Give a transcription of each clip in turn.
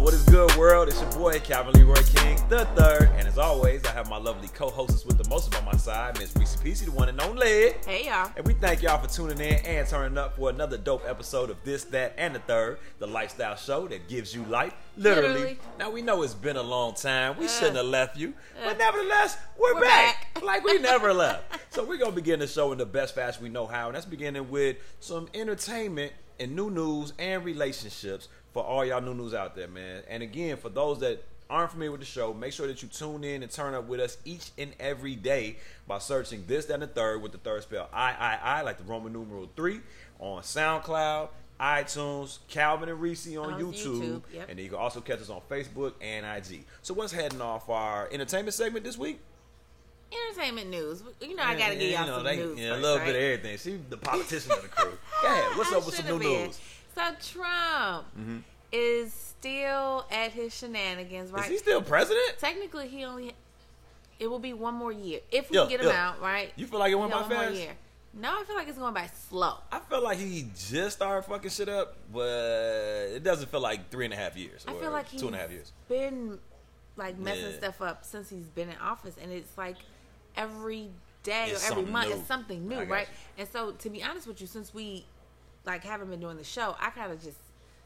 what is good, world? It's your boy, Calvin Leroy King, the third. And as always, I have my lovely co hostess with the most by my side, Miss Rici Pieci, the one and only. Hey y'all. And we thank y'all for tuning in and turning up for another dope episode of This, That, and the Third, the lifestyle show that gives you life, literally. Literally. Now, we know it's been a long time. We Uh. shouldn't have left you. Uh. But nevertheless, we're, We're back. back. like we never left. So we're going to begin the show in the best fashion we know how. And that's beginning with some entertainment and new news and relationships for all y'all new news out there, man. And again, for those that aren't familiar with the show, make sure that you tune in and turn up with us each and every day by searching this, that, and the third with the third spell I, I, I, like the Roman numeral three on SoundCloud, iTunes, Calvin and Reese on, On YouTube, YouTube, yep. and you can also catch us on Facebook and IG. So what's heading off our entertainment segment this week? Entertainment news. You know I gotta give y'all you know, some they- news. yeah, first, a little right? bit of everything. She the politician of the crew. Go ahead. What's I up with some new been. news? So Trump Mm-hmm. is still at his shenanigans, right? Is he still president? Technically, he only. It will be one more year if we can get him out, right? You feel like it went Yeah, by one more fast? year. No, I feel like it's going by slow. I feel like he just started fucking shit up, but it doesn't feel like three and a half years. I feel like he's two and a half years. been like messing Yeah. stuff up since he's been in office, and it's like every day It's or every month new. it's something new, right? you. And so, to be honest with you, since we like haven't been doing the show, I kind of just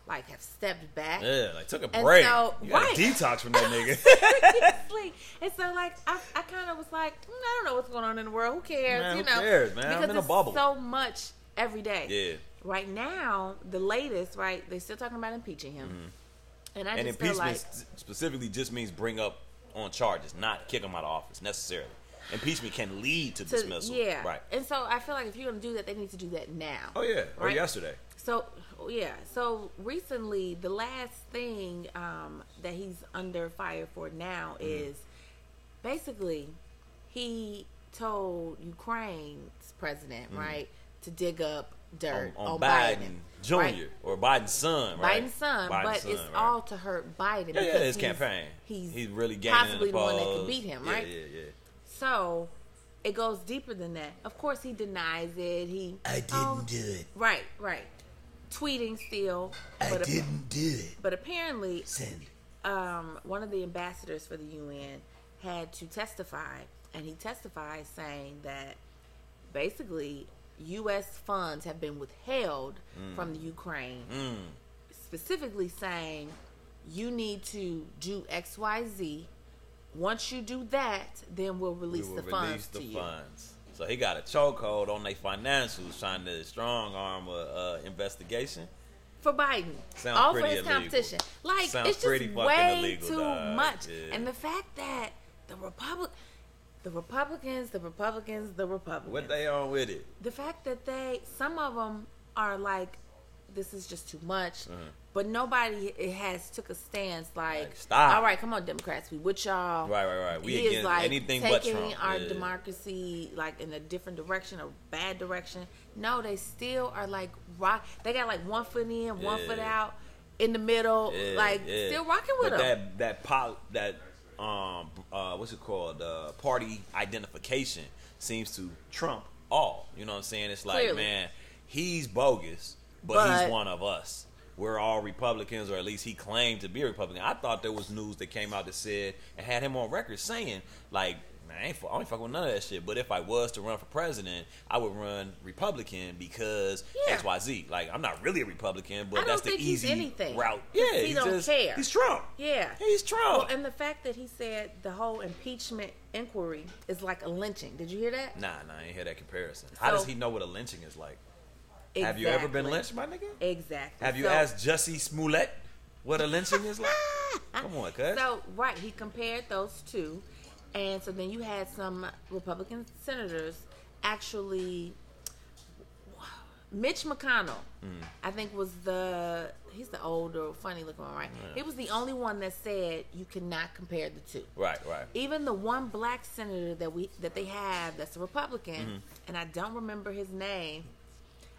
like have stepped back. Yeah, like took a And break. so- you got right. a detox from that nigga. Seriously. And so, like, I, I kind of was like, mm, I don't know what's going on in the world. Who cares? Man, you who know, cares, man? I'm Because in a it's bubble. so much every day. yeah. Right now, the latest, right? They're still talking about impeaching him, and I Mm-hmm. And just feel impeachment like specifically just means bring up on charges, not kick him out of office necessarily. Impeachment can lead to, to, dismissal. yeah. Right. And so I feel like if you're gonna do that, they need to do that now. Oh yeah. Or yesterday. So yeah, so recently the last thing um, that he's under fire for now Mm-hmm. is basically he told Ukraine's president right to dig up dirt Mm-hmm. on, on on, Biden, Biden, Jr. right? or Biden's son, right? Biden's son, Biden's but son, it's right. all to hurt Biden. yeah, yeah, his he's- campaign. He's, he's really gaining possibly the, the one that could beat him, Yeah, right? Yeah, yeah. So it goes deeper than that. Of course, he denies it. He I didn't oh, do it. Right, right. Tweeting still, I but didn't do it. but apparently, Send. um, one of the ambassadors for the UN had to testify, and he testified saying that basically U.S. funds have been withheld from the Ukraine, Mm. specifically saying you need to do X, Y, Z. Once you do that, then we'll release we the funds release the to you. funds. So he got a chokehold on their financials, trying to strong arm a uh, investigation. for Biden. Sounds all for his illegal. competition. Like Sounds it's just way illegal, too dog. much. Yeah. And the fact that the Republic the Republicans, the Republicans, the Republicans. What they on with it? the fact that they some of them are like this is just too much. Uh-huh. But nobody it has took a stance like, Like, stop. all right, come on, Democrats, we with y'all. Right, right, right. We he is against like anything but taking Trump. our Yeah. democracy like in a different direction, a bad direction. No, they still are like rock. They got like one foot in, one Yeah. foot out, in the middle, Yeah, like still rocking with but them. that that pol- that um uh what's it called uh party identification seems to trump all. You know what I'm saying? It's like Clearly. man, he's bogus, but, he's one of us. We're all Republicans, or at least he claimed to be a Republican. I thought there was news that came out that said and had him on record saying like. Man, I ain't, I ain't fucking with none of that shit. But if I was to run for president, I would run Republican because Yeah. X, Y, Z. Like I'm not really a Republican, but that's the easy anything. route. Yeah, he he's don't just- care. He's Trump. yeah. He's Trump. Well, and the fact that he said the whole impeachment inquiry is like a lynching. Did you hear that? nah, nah, I ain't hear that comparison. How does he know what a lynching is like? Have you ever been Exactly. lynched, my nigga? Exactly. Have you So- asked Jussie Smollett what a lynching is like? Come on, cuz. So right, he compared those two, and so then you had some Republican senators actually. Mitch McConnell, Mm. I think, was the he's the older, funny looking one, right? He was the only one that said you cannot compare the two. right, right. Even the one black senator that we that they have that's a Republican, Mm-hmm. and I don't remember his name.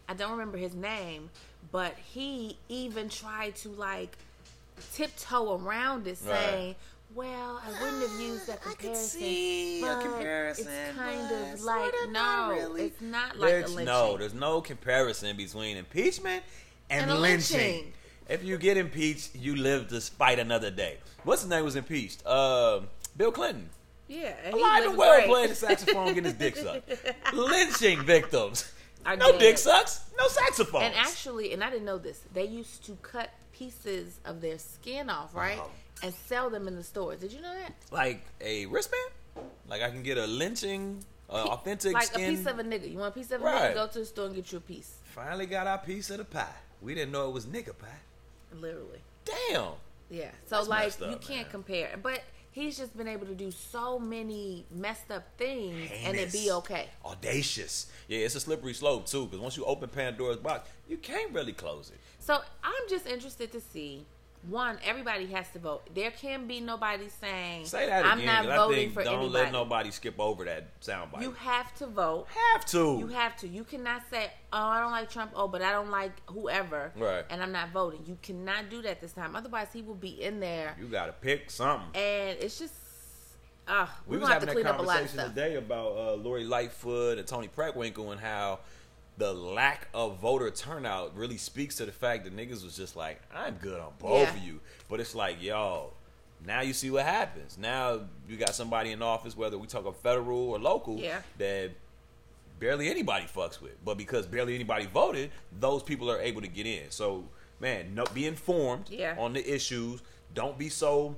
I don't remember his name, but he even tried to like tiptoe around it, Right. saying, "Well, I wouldn't have used that I could comparison." see a comparison, It's kind of like no, really. it's not like There's a lynching. no, there's no comparison between impeachment and, And lynching. lynching. if you get impeached, you live to fight another day. What's his name was impeached? Uh, Bill Clinton. Yeah, Alive and well playing the saxophone, getting his dick sucked. Lynching victims. Are No dick sucks, no saxophones. And actually, and I didn't know this, they used to cut pieces of their skin off, right, Wow. and sell them in the stores. Did you know that? like a wristband? Like I can get a lynching, uh, authentic like skin. a piece of a nigga. You want a piece of a Right. nigga? Go to the store and get you a piece. Finally got our piece of the pie. We didn't know it was nigga pie. Literally. Damn. Yeah. So That's like up, you can't compare. But he's just been able to do so many messed up things and it be okay. Audacious. Yeah, it's a slippery slope too. Because once you open Pandora's box, you can't really close it. So I'm just interested to see. One, everybody has to vote. There can be nobody saying Say that I'm again. not voting think for don't anybody. let nobody skip over that soundbite. You have to vote. have to. You have to. You cannot say, "Oh, I don't like Trump." Oh, but I don't like whoever. Right. And I'm not voting. You cannot do that this time. Otherwise, he will be in there, You got to pick something. and it's just, uh, we we're was having clean that up a lot of conversation today about uh, Lori Lightfoot and Toni Preckwinkle and how the lack of voter turnout really speaks to the fact that niggas was just like, I'm good on both Yeah. of you. But it's like, yo, now you see what happens. Now you got somebody in office, whether we talk about federal or local, Yeah. that barely anybody fucks with. But because barely anybody voted, those people are able to get in. So, man, no, be informed Yeah. on the issues. Don't be so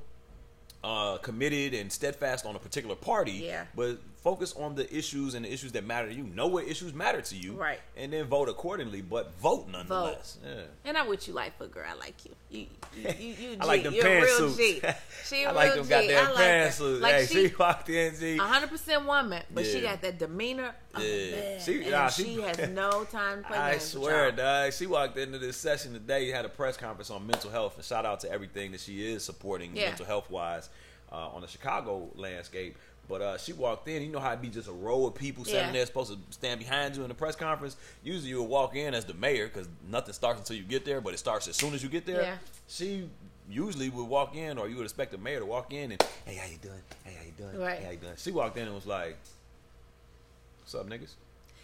uh, committed and steadfast on a particular party. Yeah. But focus on the issues and the issues that matter to you. Know what issues matter to you. Right. And then vote accordingly, but vote nonetheless. Yeah. And I'm with you, Lightfoot girl. I like you. You, you, you, you G. I like them You're pantsuits. G. She I like real them G. goddamn I like her. pantsuits. Like hey, she, she walked in, G. hundred percent woman, but she got that demeanor of Yeah. man, She- and nah, she, she- has no time to play I swear, dog. She walked into this session today, had a press conference on mental health, and shout out to everything that she is supporting Yeah. mental health wise uh, on the Chicago landscape. But uh, she walked in, you know how it be just a row of people sitting Yeah. there supposed to stand behind you in the press conference. Usually you'll walk in as the mayor because nothing starts until you get there, but it starts as soon as you get there. Yeah. She usually would walk in, or you would expect the mayor to walk in and, hey, how you doing? Hey, how you doing? Right. Hey, how you doing? She walked in and was like, what's up, niggas?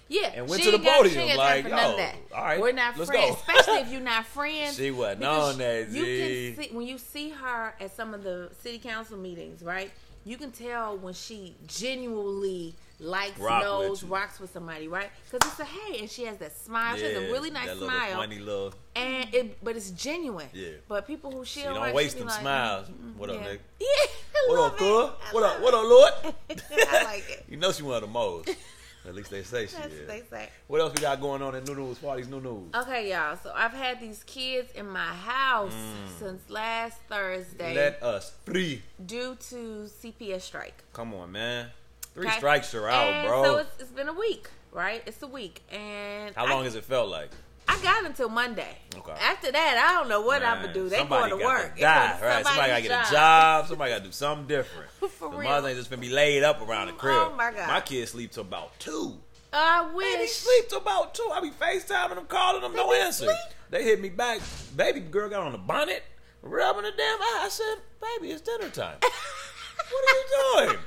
Yeah, And went to the got- podium, like, time for none of yo, all right, we're not friends, go. especially if you're not friends. She wasn't on that, You can see when you see her at some of the city council meetings, right? You can tell when she genuinely likes, Rock knows, rocks with somebody, right? Because it's a hey, and she has that smile. she has a really nice smile, funny little. and it, but it's genuine. Yeah. But people who she, She don't, like, waste them like, smiles. mm, What up, yeah. nigga? Yeah, What up? I What up? What up, Lord? I like it. You know she one of the most. At least they say she That's is. what they say. What else we got going on in New News? Parties, New News. Okay, y'all. So I've had these kids in my house since last Thursday Mm. Let us free. due to CPS strike. Come on, man. Three okay? strikes are out, And bro. So it's, it's been a week, right? It's a week, and How long I, has it felt like? I got until Monday. Okay. After that, I don't know what I'm gonna do. They going to work. Die, right? Somebody gotta get a job. Somebody gotta do something different. For the real. mother ain't just gonna be laid up around the oh crib. Oh, my God. My kids sleep till about two. I wish. Baby sleep till about two. I be FaceTiming them, calling them, no be answer. sleep? They hit me back. Baby girl got on the bonnet, rubbing the damn eye. I said, baby, it's dinner time. what are you doing?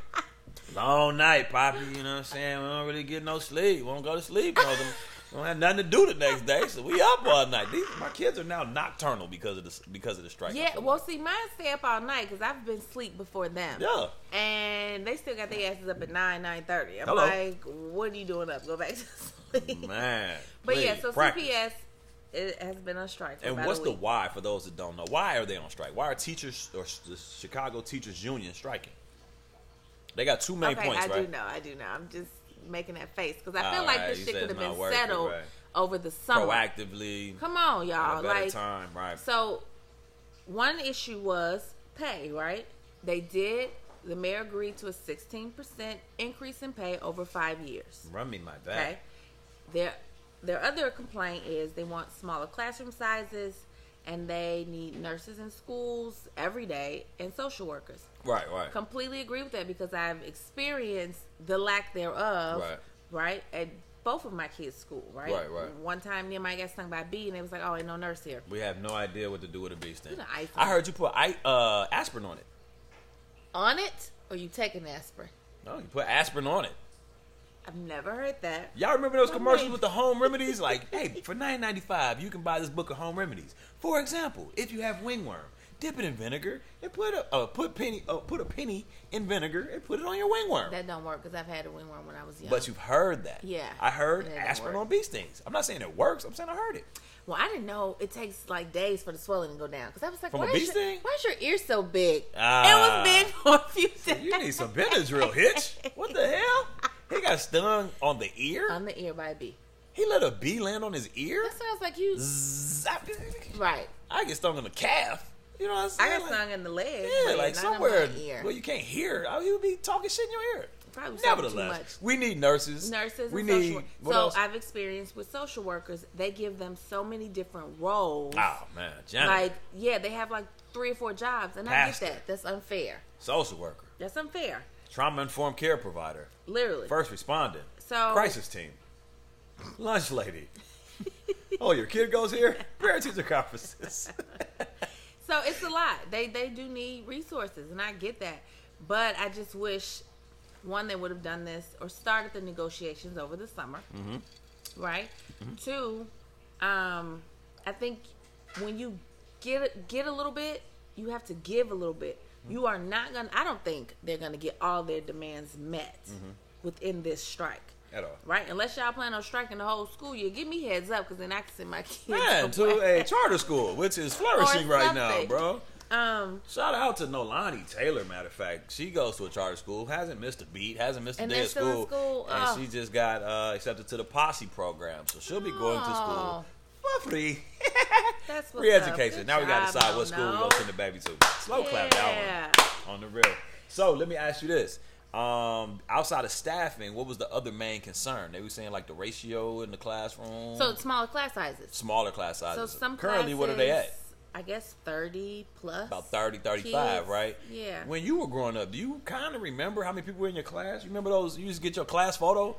Long night, Poppy. You know what I'm saying? We don't really get no sleep. We don't go to sleep. No, them- we don't have nothing to do the next day, so we up all night. These, my kids are now nocturnal because of the because of the strike. Yeah, well, see, mine stay up all night because I've been asleep before them. yeah. and they still got their asses up at nine nine thirty. I'm Hello. like, what are you doing up? Go back to sleep. Man, But yeah, so practice. CPS it has been on strike. For And what's the why for those that don't know? Why are they on strike? Why are teachers or the Chicago Teachers Union striking? They got two main okay, points, I right? do know, I do know. I'm just making that face because I feel All like right, this you shit could have been working, settled right. over the summer. Proactively, Come on, y'all. Like, time, right? so one issue was pay. Right? They did. The mayor agreed to a 16% increase in pay over five years. Run me my Okay. back. Their their other complaint is they want smaller classroom sizes and they need nurses in schools every day and social workers. Right, right. Completely agree with that because I've experienced the lack thereof, Right. right? At both of my kids' school, right? Right, right. One time, my got stung by a bee, and they was like, "Oh, ain't no nurse here." We have no idea what to do with a bee sting. You know, I heard you put I, uh, aspirin on it. On it, or you taking aspirin? No, you put aspirin on it. I've never heard that. Y'all remember those commercials with the home remedies? Like, hey, for nine ninety five, you can buy this book of home remedies. For example, if you have wingworm, dip it in vinegar and put a uh, put penny uh, put a penny in vinegar and put it on your wingworm. That don't work because I've had a wingworm when I was young. But you've heard that. Yeah. I heard And it don't aspirin work. on bee stings. I'm not saying it works. I'm saying I heard it. well, I didn't know it takes like days for the swelling to go down because I was like, From a why bee is, your, why is your ear so big? Ah. it was big for a few days. You need some Benadryl, Hitch. What the hell? He got stung on the ear. on the ear by a bee. He let a bee land on his ear. That sounds like you. Zap. Right. I get stung on the calf. You know what I'm saying? I got Like- stung in the leg. Yeah, like somewhere where you can't hear. Oh, you be talking shit in your ear. Probably was talking too Nevertheless, much. we need nurses. nurses We and need. So else? I've experienced with social workers, they give them so many different roles. oh man, Janet, Like, yeah, they have like three or four jobs, and Pastor. I get that. That's unfair. social worker, That's unfair. trauma informed care provider, Literally. first respondent, So- crisis team, lunch lady. oh, your kid goes here. Parent teacher conferences. So it's a lot. They they do need resources, and I get that. But I just wish one they would have done this or started the negotiations over the summer, Mm-hmm. right? Two, um, I think when you get get a little bit, you have to give a little bit. Mm-hmm. You are not gonna. I don't think they're gonna get all their demands met Mm-hmm. within this strike. At all. Right, unless y'all plan on striking the whole school year, give me heads up because then I can send my kids Man, to a charter school, which is flourishing right now, bro. um, Shout out to Nolani Taylor. Matter of fact, she goes to a charter school, hasn't missed a beat, hasn't missed a day of school, school? and Oh. she just got uh, accepted to the Posse program, so she'll be going to school Oh. for free. That's free education. Now we got to decide what school we gonna send the baby to. Slow clap that one on the real. So let me ask you this. Um, outside of staffing, what was the other main concern? They were saying like the ratio in the classroom, So smaller class sizes. smaller class sizes. So some Currently, what are they at? I guess thirty plus. About 30, 35, kids. right? Yeah. When you were growing up, do you kind of remember how many people were in your class? You remember those? You used to get your class photo.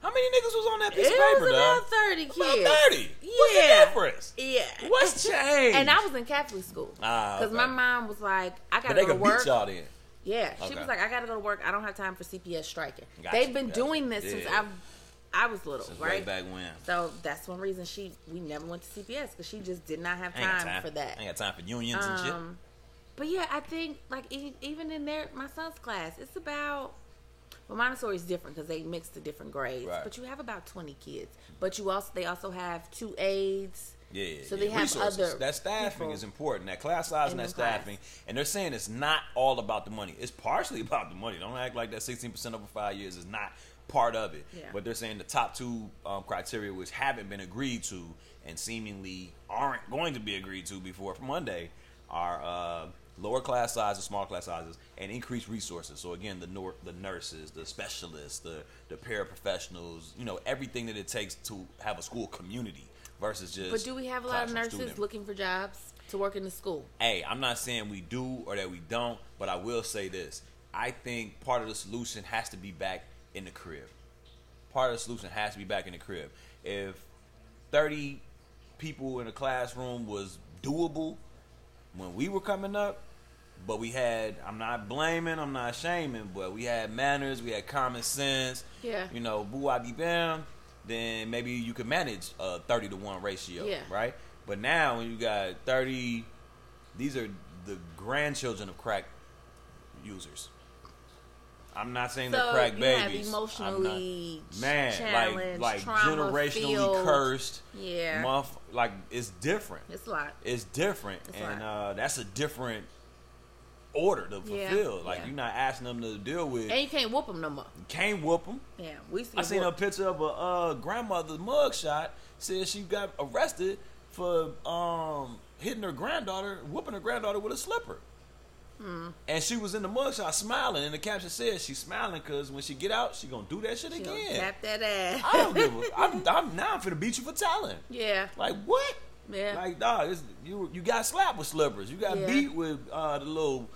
How many niggas was on that piece it of was paper, about dog? thirty kids. About thirty. Yeah. What's the difference? Yeah. What's changed? And I was in Catholic school. Ah, Because okay. my mom was like, I gotta they go to could work. beat y'all then. Yeah, she was like, I gotta go to work. I don't have time for CPS striking. Gotcha, They've been gotcha. doing this since Yeah. I, I was little, Since right? back when. So that's one reason she we never went to CPS because she just did not have I ain't got time, time for that. I ain't got time for unions and shit. Um, but yeah, I think like e- even in their my son's class, it's about. Well, Montessori is different because they mix the different grades. Right. But you have about twenty kids. But you also they also have two aides. Yeah, yeah, So yeah. they have Resources. other that staffing people is important. That class size and that class. staffing, and they're saying it's not all about the money. It's partially about the money. Don't act like that sixteen percent over five years is not part of it. Yeah. But they're saying the top two um, criteria, which haven't been agreed to and seemingly aren't going to be agreed to before Monday, are uh, lower class sizes, small class sizes, and increased resources. So again, the nor- the nurses, the specialists, the the paraprofessionals, you know, everything that it takes to have a school community versus just. But do we have a lot of nurses student. looking for jobs to work in the school? Hey, I'm not saying we do or that we don't, but I will say this. I think part of the solution has to be back in the crib. Part of the solution has to be back in the crib. If 30 people in a classroom was doable when we were coming up, but we had, I'm not blaming, I'm not shaming, but we had manners, we had common sense, Yeah. you know, boo I be bam, then maybe you could manage a 30 to 1 ratio, Yeah. right? But now when you got 30, these are the grandchildren of crack users. I'm not saying they're So crack you babies. have I'm not- emotionally man, like like trauma generationally filled. cursed. Yeah. month, like it's different. It's a lot. It's different, It's and uh, that's a different order to Yeah, fulfill. Like yeah. you're not asking them to deal with. And you can't whoop them no more. You can't whoop them. Yeah, we I seen a picture of a uh, grandmother's mugshot. Said she got arrested for um, hitting her granddaughter, whooping her granddaughter with a slipper. Hmm. And she was in the mugshot smiling, and the caption said she's smiling because when she get out, she gonna do that shit She gonna again. Tap that ass. I don't give a. I'm, I'm now I'm finna beat you for telling. yeah. Like what? Yeah. Like dog, you you got slapped with slippers. You got Yeah. beat with uh, the little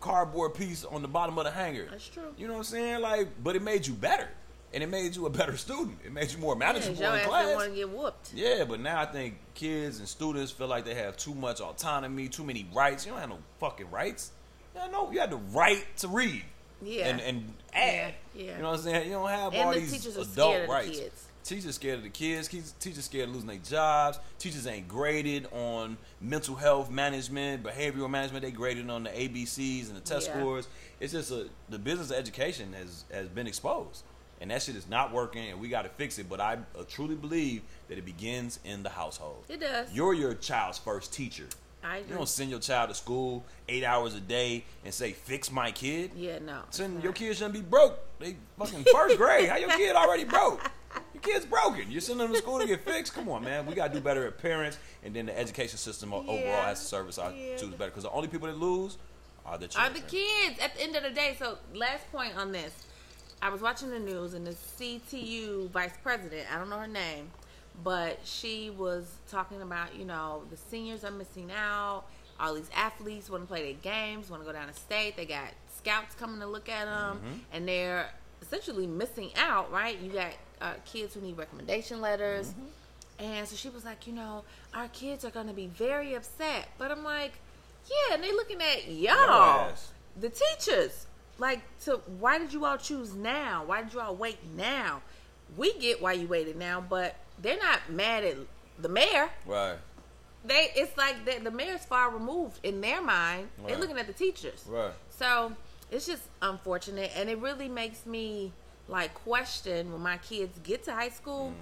cardboard piece on the bottom of the hanger. That's true. You know what I'm saying? Like, but it made you better, and it made you a better student. It made you more manageable your in class. want to get whooped. Yeah, but now I think kids and students feel like they have too much autonomy, too many rights. You don't have no fucking rights. You know, you have the right to read. Yeah. and and add. Yeah, yeah. You know what I'm saying? You don't have And all the these teachers are adult scared of the rights. kids. Teachers scared of the kids. Kids- Teachers scared of losing their jobs. Teachers ain't graded on mental health management, behavioral management. They graded on the ABCs and the test Yeah. scores. It's just a the business of education has has been exposed, and that shit is not working, and we got to fix it. But I uh, truly believe that it begins in the household. It does. You're your child's first teacher. I do. You don't send your child to school eight hours a day and say, "Fix my kid." yeah, no. Send your not. kid shouldn't be broke. They fucking first grade. How your kid already broke? Your kid's broken. You're sending them to school to get fixed. Come on, man. We gotta do better at parents, and then the education system o- overall has to service our Yeah. students better. Because the only people that lose are the Are the kids at the end of the day? So, last point on this. I was watching the news and the CTU vice president, I don't know her name, but she was talking about, you know, the seniors are missing out. All these athletes want to play their games, want to go down to state. They got scouts coming to look at them, mm-hmm. and they're essentially missing out, right? You got uh, kids who need recommendation letters. And so she was like, you know, our kids are going to be very upset. But I'm like, yeah, and they looking at y'all, the teachers. Like, to why did you all choose now? Why did you all wait now? We get why you waited now, but they're not mad at the mayor. Right. They, it's like the, the mayor's far removed in their mind. They're looking at the teachers. Right. So it's just unfortunate, and it really makes me like question when my kids get to high school.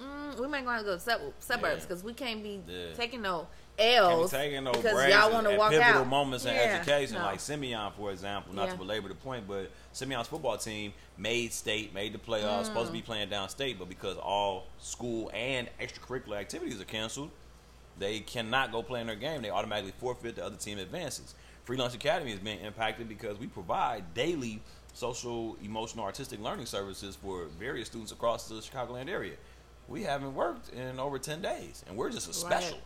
Mm, we might to go to sub- suburbs Mm-hmm. Yeah. because we can't be Yeah. taking no Can't be L's taking no because y'all want to walk pivotal out. moments in Yeah, education, no. like Simeon, for example. Not to belabor the point, but Simeon's football team made state, made the playoffs, supposed to be playing downstate, but because all school and extracurricular activities are canceled, they cannot go play in their game. They automatically forfeit. The other team advances. Free Lunch Academy is being impacted because we provide daily social, emotional, artistic learning services for various students across the Chicagoland area. We haven't worked in over 10 days, and we're just a Right. special.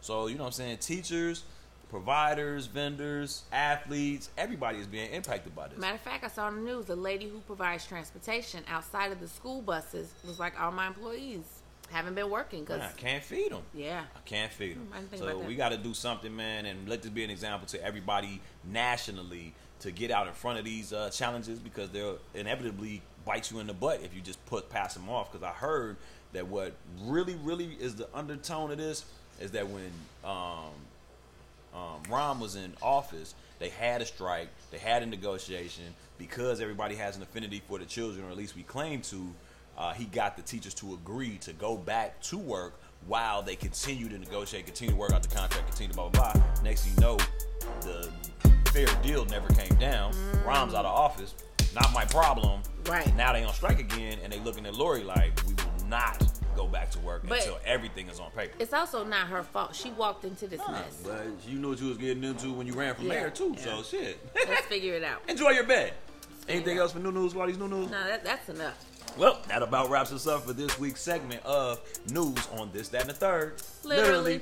So, you know what I'm saying? Teachers, providers, vendors, athletes, everybody is being impacted by this. Matter of fact, I saw on the news a lady who provides transportation outside of the school buses was like, all my employees haven't been working because I can't feed them. yeah, I can't feed them. I didn't think So we got to do something, man, and let this be an example to everybody nationally to get out in front of these uh, challenges because they'll inevitably bite you in the butt if you just put pass them off. Because I heard that what really, really is the undertone of this is that when um, um, Rahm was in office, they had a strike, they had a negotiation because everybody has an affinity for the children, or at least we claim to. Uh, he got the teachers to agree to go back to work while they continue to negotiate, continue to work out the contract, continue to blah blah blah. Next thing you know, the fair deal never came down. Rahm's out of office. Not my problem. Mm. Right. Now they on strike again, and they looking at Lori like we will not go back to work But- until everything is on paper. it's also not her fault. She walked into this mess. But you knew what you was getting into when you ran for Yeah, mayor too. yeah. So shit. Let's figure it out. Enjoy your bed. Anything Yeah. else for new news? These new news? No, that, that's enough. Well, that about wraps us up for this week's segment of news on this, that, and the third. Literally.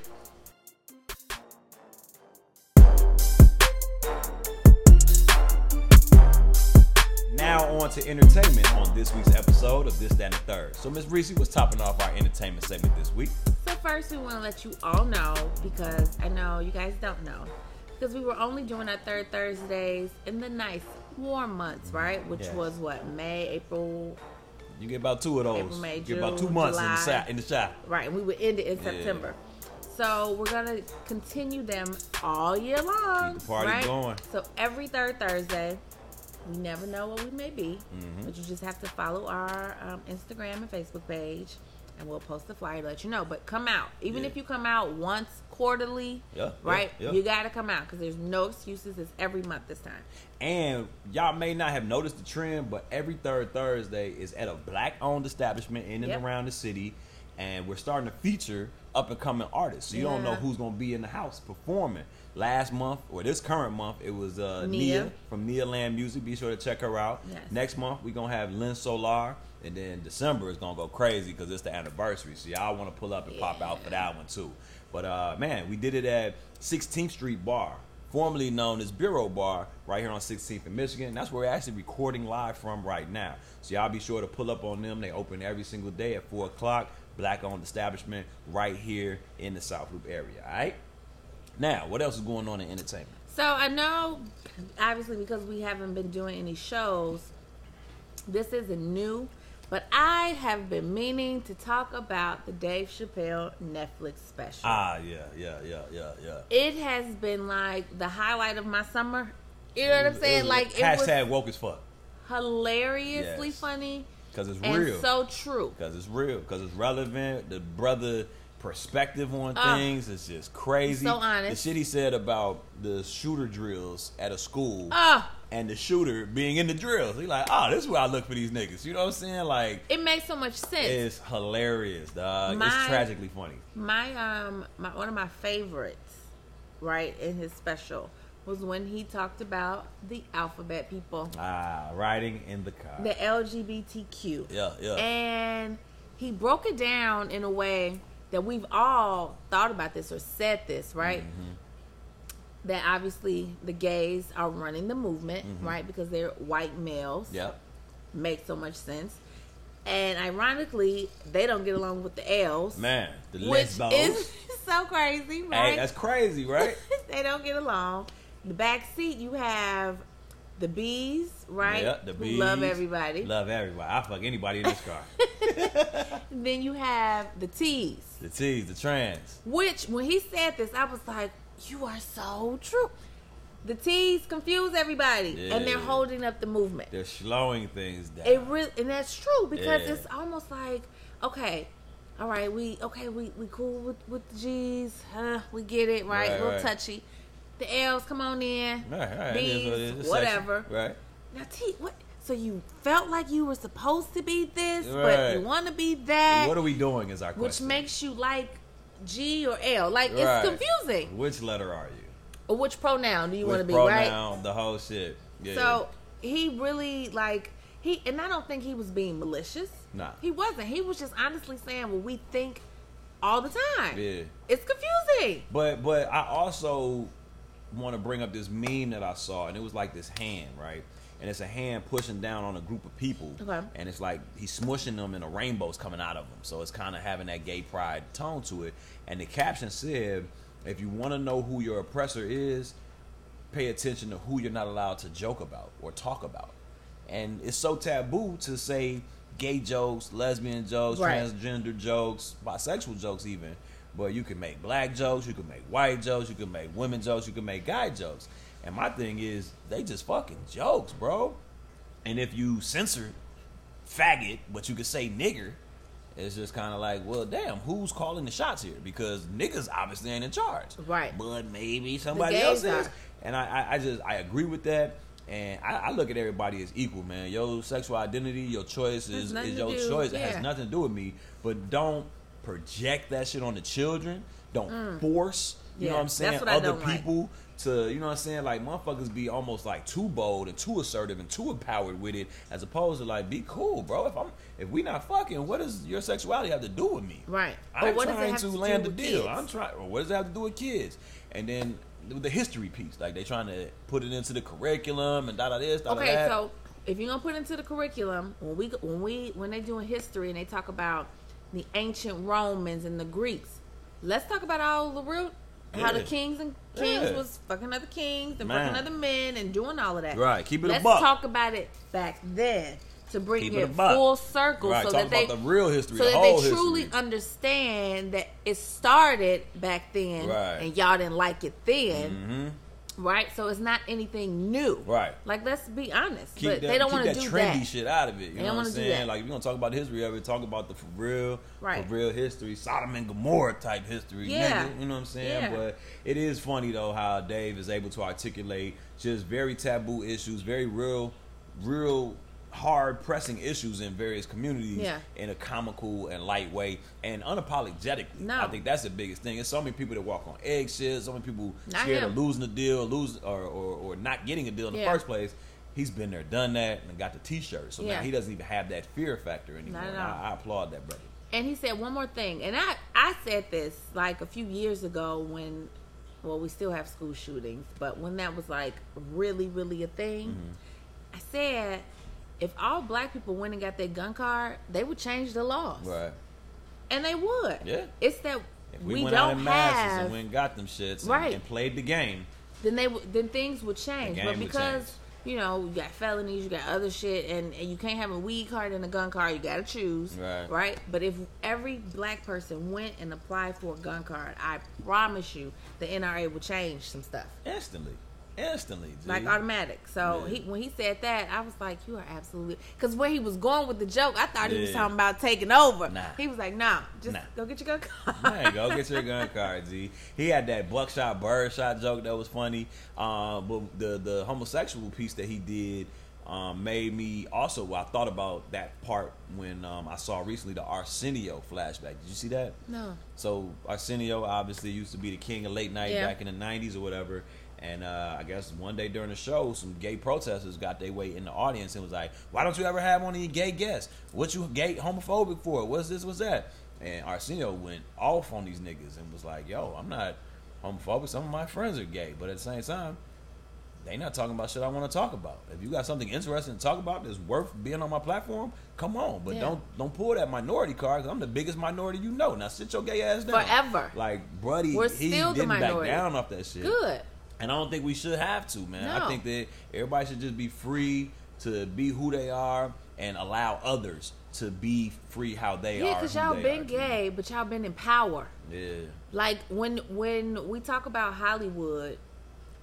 Now on to entertainment on this week's episode of This, That, and the Third. So Miss Reese was topping off our entertainment segment this week. So first, we want to let you all know because I know you guys don't know because we were only doing our third Thursdays in the nice warm months, right? Which Yes. was what May, April, You get about two of those. April, May, you get about June, two months in the July. shot. In the shot. right? And we would end it in Yeah. September. So we're gonna continue them all year long. Keep the party right? going. So every third Thursday, we never know what we may be, Mm-hmm. but you just have to follow our um, Instagram and Facebook page, and we'll post the flyer to let you know. But come out, even Yeah. if you come out once quarterly, Yeah, right? yeah. You got to come out because there's no excuses. It's every month this time. And y'all may not have noticed the trend, but every third Thursday is at a black owned establishment in and Yep. around the city. And we're starting to feature up and coming artists. So you don't know who's going to be in the house performing. Last month, or this current month, it was uh, Nia. Nia. from Nia Land Music. Be sure to check her out. Yes. Next month, we're going to have Lynn Solar. And then December is going to go crazy because it's the anniversary. So y'all want to pull up and pop out for that one too. But uh, man, we did it at 16th Street Bar formerly known as Bureau Bar, right here on 16th in Michigan. That's where we're actually recording live from right now. So y'all be sure to pull up on them. They open every single day at 4 o'clock. Black owned establishment right here in the South Loop area. All right. Now, what else is going on in entertainment? So I know, obviously, because we haven't been doing any shows, this isn't new. But I have been meaning to talk about the Dave Chappelle Netflix special. Ah, yeah, yeah, yeah, yeah, yeah. it has been like the highlight of my summer. You know what I'm saying? Like it hashtag was woke as fuck hilariously Yes. funny because it's and real. so true. Because it's real. Because it's relevant. The brother perspective on Ah. things is just crazy. So honest. The shit he said about the shooter drills at a school Ah, and the shooter being in the drills. He like, oh, this is where I look for these niggas. You know what I'm saying? Like, it makes so much sense. it's hilarious, dog. My- it's tragically funny. my um my one of my favorites right in his special was when he talked about the alphabet people Ah, riding in the car. the lgbtq yeah, yeah. and he broke it down in a way that we've all thought about this or said this right Mm-hmm. that obviously the gays are running the movement right because they're white males yep. makes so much sense and ironically they don't get along with the l's Man, the which lesbos. is so crazy, right? Hey, that's crazy, right? they don't get along. The back seat, you have the bees, right? Yeah, the bees. love everybody. Love everybody. I fuck anybody in this car. then you have the T's, the T's, the trans. which when he said this, I was like, "You are so true." The T's confuse everybody, and they're holding up the movement. They're slowing things down. It really, and that's true because Yeah. it's almost like, okay, all right, we okay, we we cool with with the G's, huh? We get it, right? Right, A little right. touchy. The L's, come on in. Right, right. B's, what it is. It's whatever. sexy. Right. Now, T, what? So you felt like you were supposed to be this, but you want to be that, What are we doing? Is our which question. makes you like G or L. Like Right. it's confusing. Which letter are you? Or which pronoun do you want to be, pronoun? right? The whole shit. Yeah. So he really like he, and I don't think he was being malicious. Nah. he wasn't. He was just honestly saying what we think all the time. Yeah. It's confusing. But but I also want to bring up this meme that I saw, and it was like this hand, right? And it's a hand pushing down on a group of people, Okay. and it's like he's smushing them, and a rainbow's coming out of them. So it's kind of having that gay pride tone to it. And the caption said, "If you want to know who your oppressor is, pay attention to who you're not allowed to joke about or talk about." And it's so taboo to say gay jokes, lesbian jokes, Right. transgender jokes, bisexual jokes, even. But you can make black jokes, you can make white jokes, you can make women jokes, you can make guy jokes. And my thing is, they just fucking jokes, bro. And if you censor faggot, but you could say nigger, it's just kind of like, well, damn, who's calling the shots here? Because niggas obviously ain't in charge, Right. But maybe somebody else is. are. And I, I, I just, I agree with that. And I, I look at everybody as equal, man. Your sexual identity, your choice is, is your choice. It has nothing to do with me. But don't project that shit on the children. Don't force, you Mm. Yeah, know what I'm saying, what other don't like. people to, you know what I'm saying, like motherfuckers be almost like too bold and too assertive and too empowered with it, as opposed to like be cool, bro. If I'm if we not fucking, what does your sexuality have to do with me? Right. I'm But what does it trying have to to land the deal. kids? I'm trying. Or what does it have to do with kids? And then the history piece, like they trying to put it into the curriculum and da da this, da da Okay, that. so if you're gonna put into the curriculum, when we when we when they doing history and they talk about the ancient Romans and the Greeks, let's talk about all the real how the kings and kings Yeah. was fucking other kings and Man. fucking other men and doing all of that. Right, keep it a Let's talk about it back then to bring Keep it it, full circle Right, so talk that they the real history, so the that they truly history. understand that it started back then Right. and y'all didn't like it then. Mhm. Right, so it's not anything new. Right. Like, let's be honest. keep but that, they don't want to that do trendy that. shit out of it. You They know what I'm do saying? Like if we're gonna talk about the history of it, talk about the for real, Right. for real history, Sodom and Gomorrah type history. Yeah. nigga, you know what I'm saying? Yeah. But it is funny though how Dave is able to articulate just very taboo issues, very real, real hard pressing issues in various communities Yeah. in a comical and light way and unapologetically. No. I think that's the biggest thing. There's so many people that walk on eggshells, so many people Not scared him. of losing a deal, lose or, or, or not getting a deal in the first place. He's been there, done that, and got the T-shirt. So Yeah. now he doesn't even have that fear factor anymore. Not at And all. I, I applaud that brother. And he said one more thing, and I I said this like a few years ago when, well, we still have school shootings, but when that was like really really a thing, Mm-hmm. I said if all black people went and got their gun card, they would change the laws, Right. and they would. Yeah. It's that If we, we went don't in masses have- and went and got them shits Right. and played the game, then they would- then things would change. But because change. you know you got felonies, you got other shit, and, and you can't have a weed card and a gun card. You got to choose, Right. Right. But if every black person went and applied for a gun card, I promise you, the NRA would change some stuff. instantly, instantly, G. like automatic. So Yeah. he when he said that, I was like, "You are absolutely." Because where he was going with the joke, I thought he was talking about taking over. Nah. He was like, "Nah, just Nah. go get your gun card." Go. Get your gun card, G. He had that buckshot birdshot joke that was funny. Um, but the the homosexual piece that he did um, made me also. I thought about that part when um, I saw recently the Arsenio flashback. Did you see that? no. So Arsenio obviously used to be the king of late night Yeah. back in the '90s or whatever. And uh, I guess one day during the show, some gay protesters got their way in the audience and was like, "Why don't you ever have one of your gay guests? What you gay homophobic for? What's this? What's that?" And Arsenio went off on these niggas and was like, "Yo, I'm not homophobic. Some of my friends are gay, but at the same time, they not talking about shit I want to talk about. If you got something interesting to talk about that's worth being on my platform, come on. But Yeah. don't don't pull that minority card. i I'm the biggest minority you know. Now sit your gay ass down. Forever. Like, buddy, We're he still didn't back down off that shit. Good. And I don't think we should have to, man. I think that everybody should just be free to be who they are and allow others to be free how they Yeah, are. because y'all been gay, but y'all been in power. Yeah. Like when when we talk about Hollywood,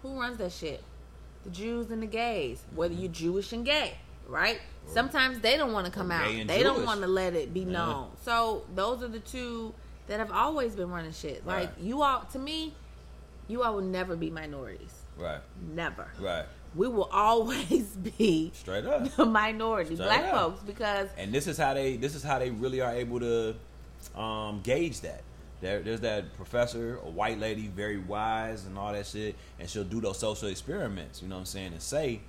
who runs that shit? The Jews and the gays. Whether you're Jewish and gay, right? Sometimes they don't want to come out. They don't want to let it be Yeah. known. So those are the two that have always been running shit. Like Right. you all, to me, you all will never be minorities. Right. Never. Right. We will always be Straight up. the minority, Straight black up. folks, because and this is how they this is how they really are able to um, gauge that. There, there's that professor, a white lady, very wise and all that shit, and she'll do those social experiments. You know what I'm saying? And say,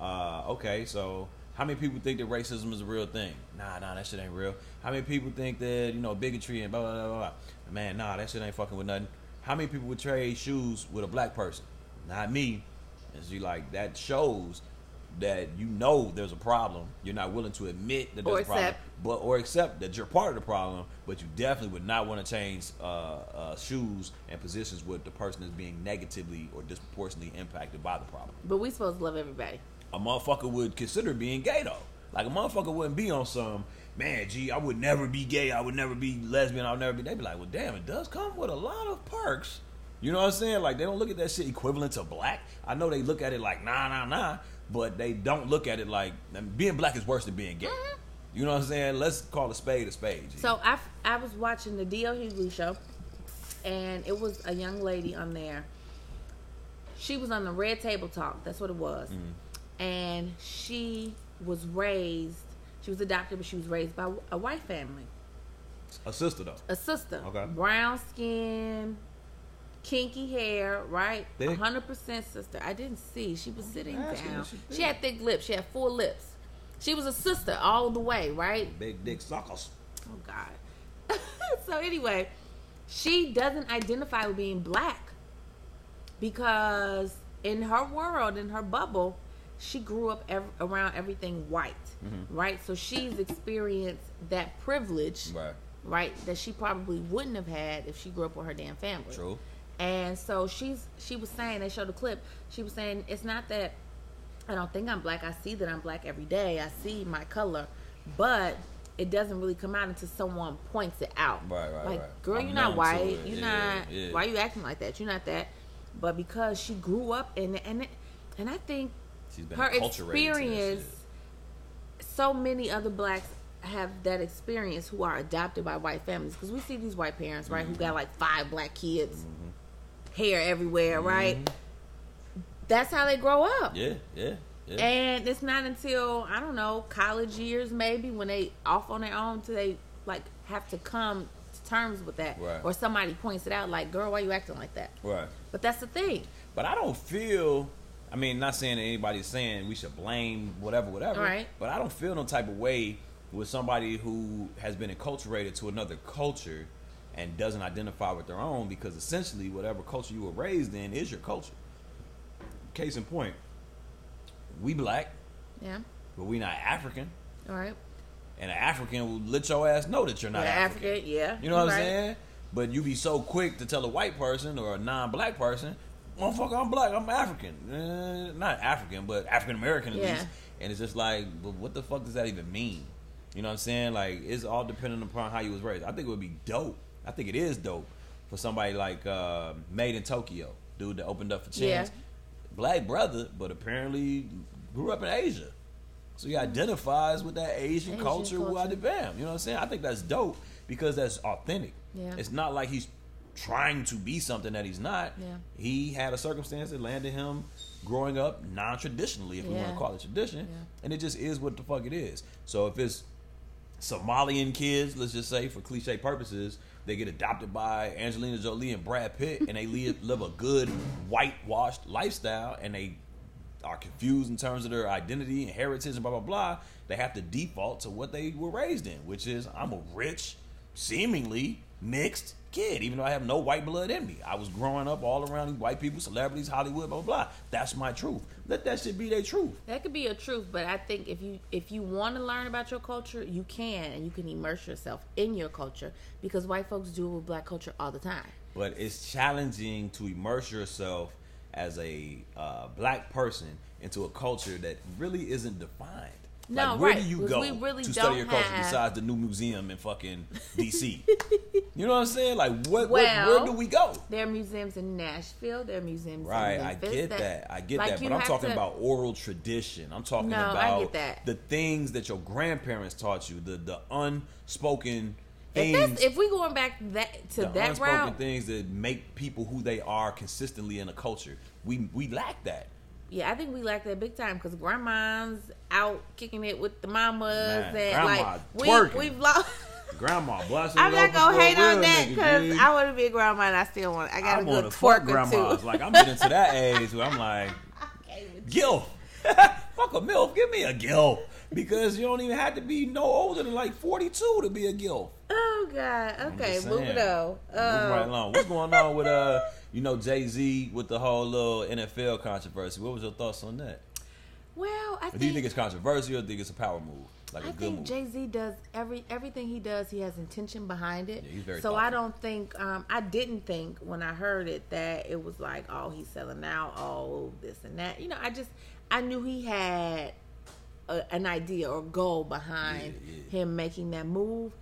uh, okay, so how many people think that racism is a real thing? Nah, nah, that shit ain't real. How many people think that you know bigotry and blah blah blah blah? blah? Man, nah, that shit ain't fucking with nothing. How many people would trade shoes with a black person? Not me. And she like that shows that you know there's a problem. You're not willing to admit that there's Or a problem, accept. but or accept that you're part of the problem. But you definitely would not want to change uh, uh, shoes and positions with the person that's being negatively or disproportionately impacted by the problem. but we supposed to love everybody. A motherfucker would consider being gay though. Like a motherfucker wouldn't be on some man. Gee, I would never be gay. I would never be lesbian. I would never be. They'd be like, well, damn, it does come with a lot of perks. You know what I'm saying? Like they don't look at that shit equivalent to black. I know they look at it like nah, nah, nah, but they don't look at it like I mean, being black is worse than being gay. Mhm. You know what I'm saying? Let's call a spade a spade. G. So I, I was watching the D.L. Hughley show, and it was a young lady on there. She was on the Red Table Talk. That's what it was. Mm-hmm. And she was raised. She was adopted, but she was raised by a white family. a sister though. A sister. Okay. Brown skin, kinky hair, right? Hundred percent sister. I didn't see. She was sitting down. she She had thick lips. She had full lips. She was a sister all the way, right? Big dick suckers. Oh God. so anyway, she doesn't identify with being black because in her world, in her bubble, she grew up ev- around everything white, mm-hmm. right? So she's experienced that privilege, Right. right, that she probably wouldn't have had if she grew up with her damn family. True. And so she's she was saying they showed a clip. She was saying it's not that I don't think I'm black. I see that I'm black every day. I see my color, but it doesn't really come out until someone points it out. Right, right, like, right. girl, I'm you're not white. You're Yeah, not. yeah. Why you acting like that? You're not that. But because she grew up in and and I think She's been her to experience. So many other blacks have that experience who are adopted by white families because we see these white parents, right, who mm-hmm. got like five black kids, mm-hmm. hair everywhere, mm-hmm. right? That's how they grow up. Yeah, yeah, yeah. And it's not until I don't know college years maybe when they off on their own till they like have to come to terms with that, Right. or somebody points it out like, "Girl, why you acting like that?" right. But that's the thing, But I don't feel. I mean, not saying that anybody's saying we should blame whatever, whatever. Right. But I don't feel no type of way with somebody who has been acculturated to another culture and doesn't identify with their own because essentially whatever culture you were raised in is your culture. Case in point, we black, yeah. but we not African. All right, And an African will let your ass know that you're not African. African, yeah. You know what right. I'm saying? but you be so quick to tell a white person or a non-black person, motherfucker, I'm black, I'm African, uh, not African, but African American at Yeah. least. And it's just like, but what the fuck does that even mean? You know what I'm saying? Like, it's all dependent upon how you was raised. I think it would be dope. I think it is dope for somebody like uh, Made in Tokyo, dude that opened up for Chance. Yeah. Black brother, but apparently grew up in Asia. So he identifies with that Asian, Asian culture, culture. culture. bam. You know what I'm saying? I think that's dope because that's authentic. Yeah. It's not like he's trying to be something that he's not. Yeah. He had a circumstance that landed him growing up non-traditionally, if we want to call it tradition, Yeah. and it just is what the fuck it is. So if it's Somalian kids, let's just say for cliche purposes, they get adopted by Angelina Jolie and Brad Pitt, and they live, live a good whitewashed lifestyle, and they are confused in terms of their identity and heritage and blah blah blah. They have to default to what they were raised in, which is I'm a rich, seemingly mixed kid, even though I have no white blood in me. I was growing up all around these white people, celebrities, Hollywood, blah blah blah. That's my truth. Let that shit be their truth. That could be a truth, but I think if you if you want to learn about your culture, you can and you can immerse yourself in your culture because white folks do it with black culture all the time. but it's challenging to immerse yourself as a uh, black person into a culture that really isn't defined. No, like, where right, do you go we really to study your culture have- besides the new museum in fucking DC? you know what I'm saying? Like, what, what where do we go? There are museums in Nashville. There are museums Right, I get that. I get like, that. But I'm talking to- about oral tradition. I'm talking No, about that. the things that your grandparents taught you, the the unspoken things. that's, if we going back that to the that unspoken route, things that make people who they are consistently in a culture. We we lack that. Yeah, I think we lack that big time because grandma's out kicking it with the mamas Man, and grandma like we we've lost. Grandma, blessing I'm not gonna hate on that because I want to be a grandma and I still want. I got I a good twerker grandmas. Like I'm getting to that age where I'm like, gilf. Fuck a milf. Give me a gilf because you don't even have to be no older than like 42 to be a gilf. Oh God. Okay, moving saying. on. Moving right Um, along. What's going on with uh, you know, Jay Z with the whole little NFL controversy? What was your thoughts on that? well, I think, do you think it's controversial or do you think it's a power move, like a I good think? Jay Z does every everything he does. He has intention behind it. Yeah, so I don't think um, I didn't think when I heard it that it was like, oh, he's selling out, oh, this and that. You know, I just I knew he had a, an idea or goal behind Yeah, yeah. him making that move.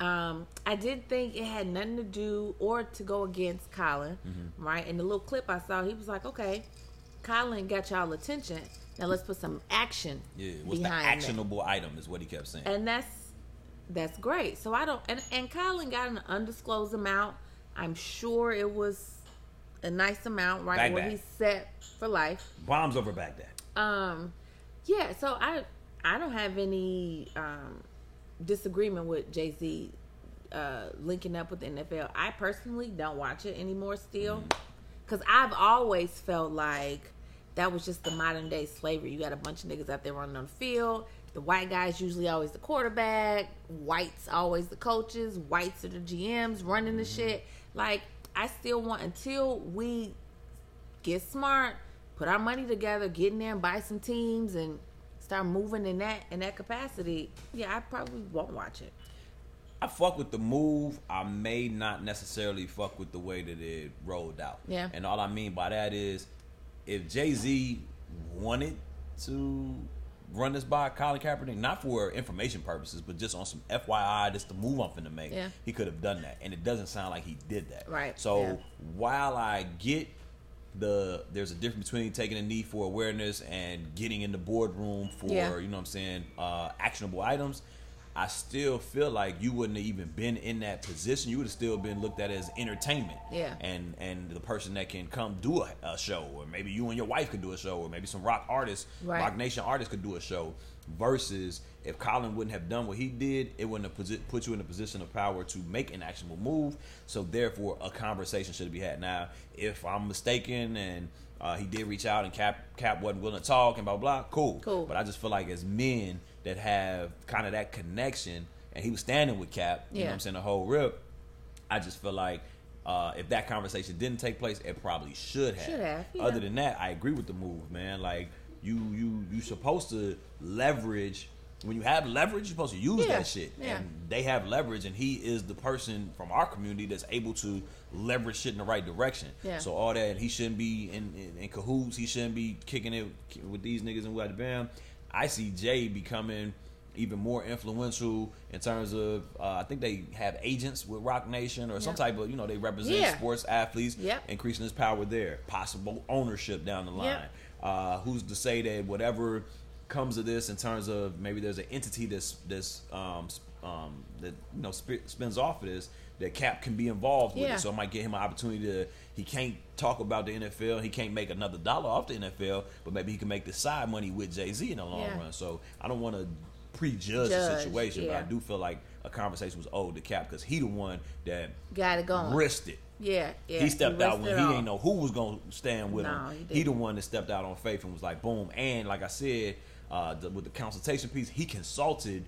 Um, I did think it had nothing to do or to go against Colin, Mm-hmm. right? In the little clip I saw, he was like, okay, Colin got y'all attention. Now let's put some action yeah, what's the behind that actionable item is what he kept saying. and that's that's great. So I don't and and Colin got an undisclosed amount. I'm sure it was a nice amount, right? What Baghdad. he set for life. Bombs over Baghdad. Um, yeah. So I I don't have any um disagreement with Jay Z uh linking up with the NFL. I personally don't watch it anymore still because I've always felt like that was just the modern day slavery. You got a bunch of niggas out there running on the field. The white guys usually always the quarterback. Whites always the coaches. Whites are the GMs running the shit. Like I still want until we get smart, put our money together, get in there and buy some teams and start moving in that in that capacity. Yeah, I probably won't watch it. I fuck with the move. I may not necessarily fuck with the way that it rolled out. Yeah. And all I mean by that is, if Jay Z wanted to run this by Colin Kaepernick, not for information purposes, but just on some FYI, this the move I'm finna make. Yeah. He could have done that, and it doesn't sound like he did that. Right, So yeah. while I get the there's a difference between taking a knee for awareness and getting in the boardroom for Yeah. you know what I'm saying uh, actionable items. I still feel like you wouldn't have even been in that position. You would have still been looked at as entertainment. Yeah. And and the person that can come do a, a show, or maybe you and your wife could do a show, or maybe some rock artists, Right. Roc Nation artists could do a show. Versus if Colin wouldn't have done what he did, it wouldn't have put you in a position of power to make an actionable move. So therefore, a conversation should be had. Now, if I'm mistaken and uh, he did reach out and Cap Cap wasn't willing to talk and blah blah, cool. Cool. But I just feel like as men that have kind of that connection, and he was standing with Cap, you know Yeah. what I'm saying, the whole rip. I just feel like uh, if that conversation didn't take place, it probably should have. Should have, yeah. Other than that, I agree with the move, man. Like you, you, you supposed to leverage when you have leverage, you're supposed to use Yeah, that shit. yeah. And they have leverage, and he is the person from our community that's able to leverage shit in the right direction. Yeah. So all that he shouldn't be in, in, in cahoots. He shouldn't be kicking it with these niggas and what bam. I see Jay becoming even more influential in terms of uh, I think they have agents with Roc Nation or some type of you know they represent Yeah. sports athletes, Yep. increasing his power there. Possible ownership down the line. Yep. Uh, who's to say that whatever comes of this in terms of maybe there's an entity that's that's um, um, that you know sp- spins off of this that Cap can be involved with Yeah. it. So it might get him an opportunity to. He can't talk about the NFL. He can't make another dollar off the NFL, but maybe he can make the side money with Jay Z in the long Yeah. run. So I don't want to prejudge the Judge, situation, but I do feel like a conversation was owed to Cap because he the one that Got it going. risked it. Yeah, yeah. he stepped out when he didn't know who was gonna stand with No, him. he He, the one that stepped out on faith and was like, boom. And like I said, uh, the, with the consultation piece, he consulted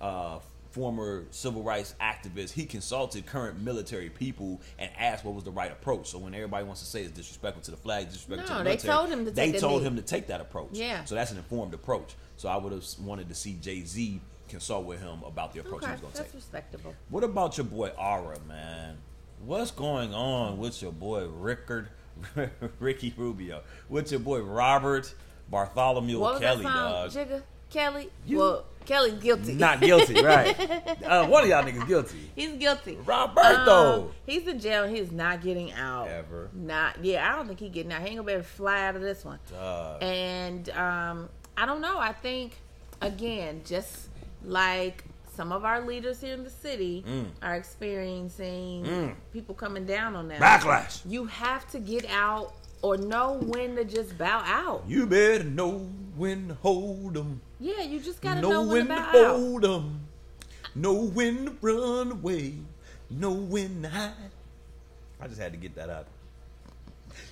uh, former civil rights activists. He consulted current military people and asked what was the right approach. So when everybody wants to say it's disrespectful to the flag, disrespectful to No, the they told him to they take told him to take that approach. Yeah. So that's an informed approach. So I would have wanted to see Jay Z consult with him about the approach Okay, he was going to take. that's respectable. What about your boy Aura, man? What's going on with your boy Rickard, Ricky Rubio? With your boy Robert Bartholomew What Kelly, dog? Jigga Kelly. You- well, Kelly's guilty. Not guilty, right? uh, one of y'all niggas guilty. He's guilty. Roberto. Um, he's in jail. He's not getting out. Ever. Not. Yeah, I don't think he's getting out. He ain't gonna be able to fly out of this one. Dog. And um, I don't know. I think again, just like some of our leaders here in the city Mm. are experiencing people coming down on them. Backlash. You have to get out or know when to just bow out. You better know when to hold 'em. Yeah, you just gotta Know, know, when when to to bow out. Know when to hold 'em. Know when to run away. Know when to hide. I just had to get that out.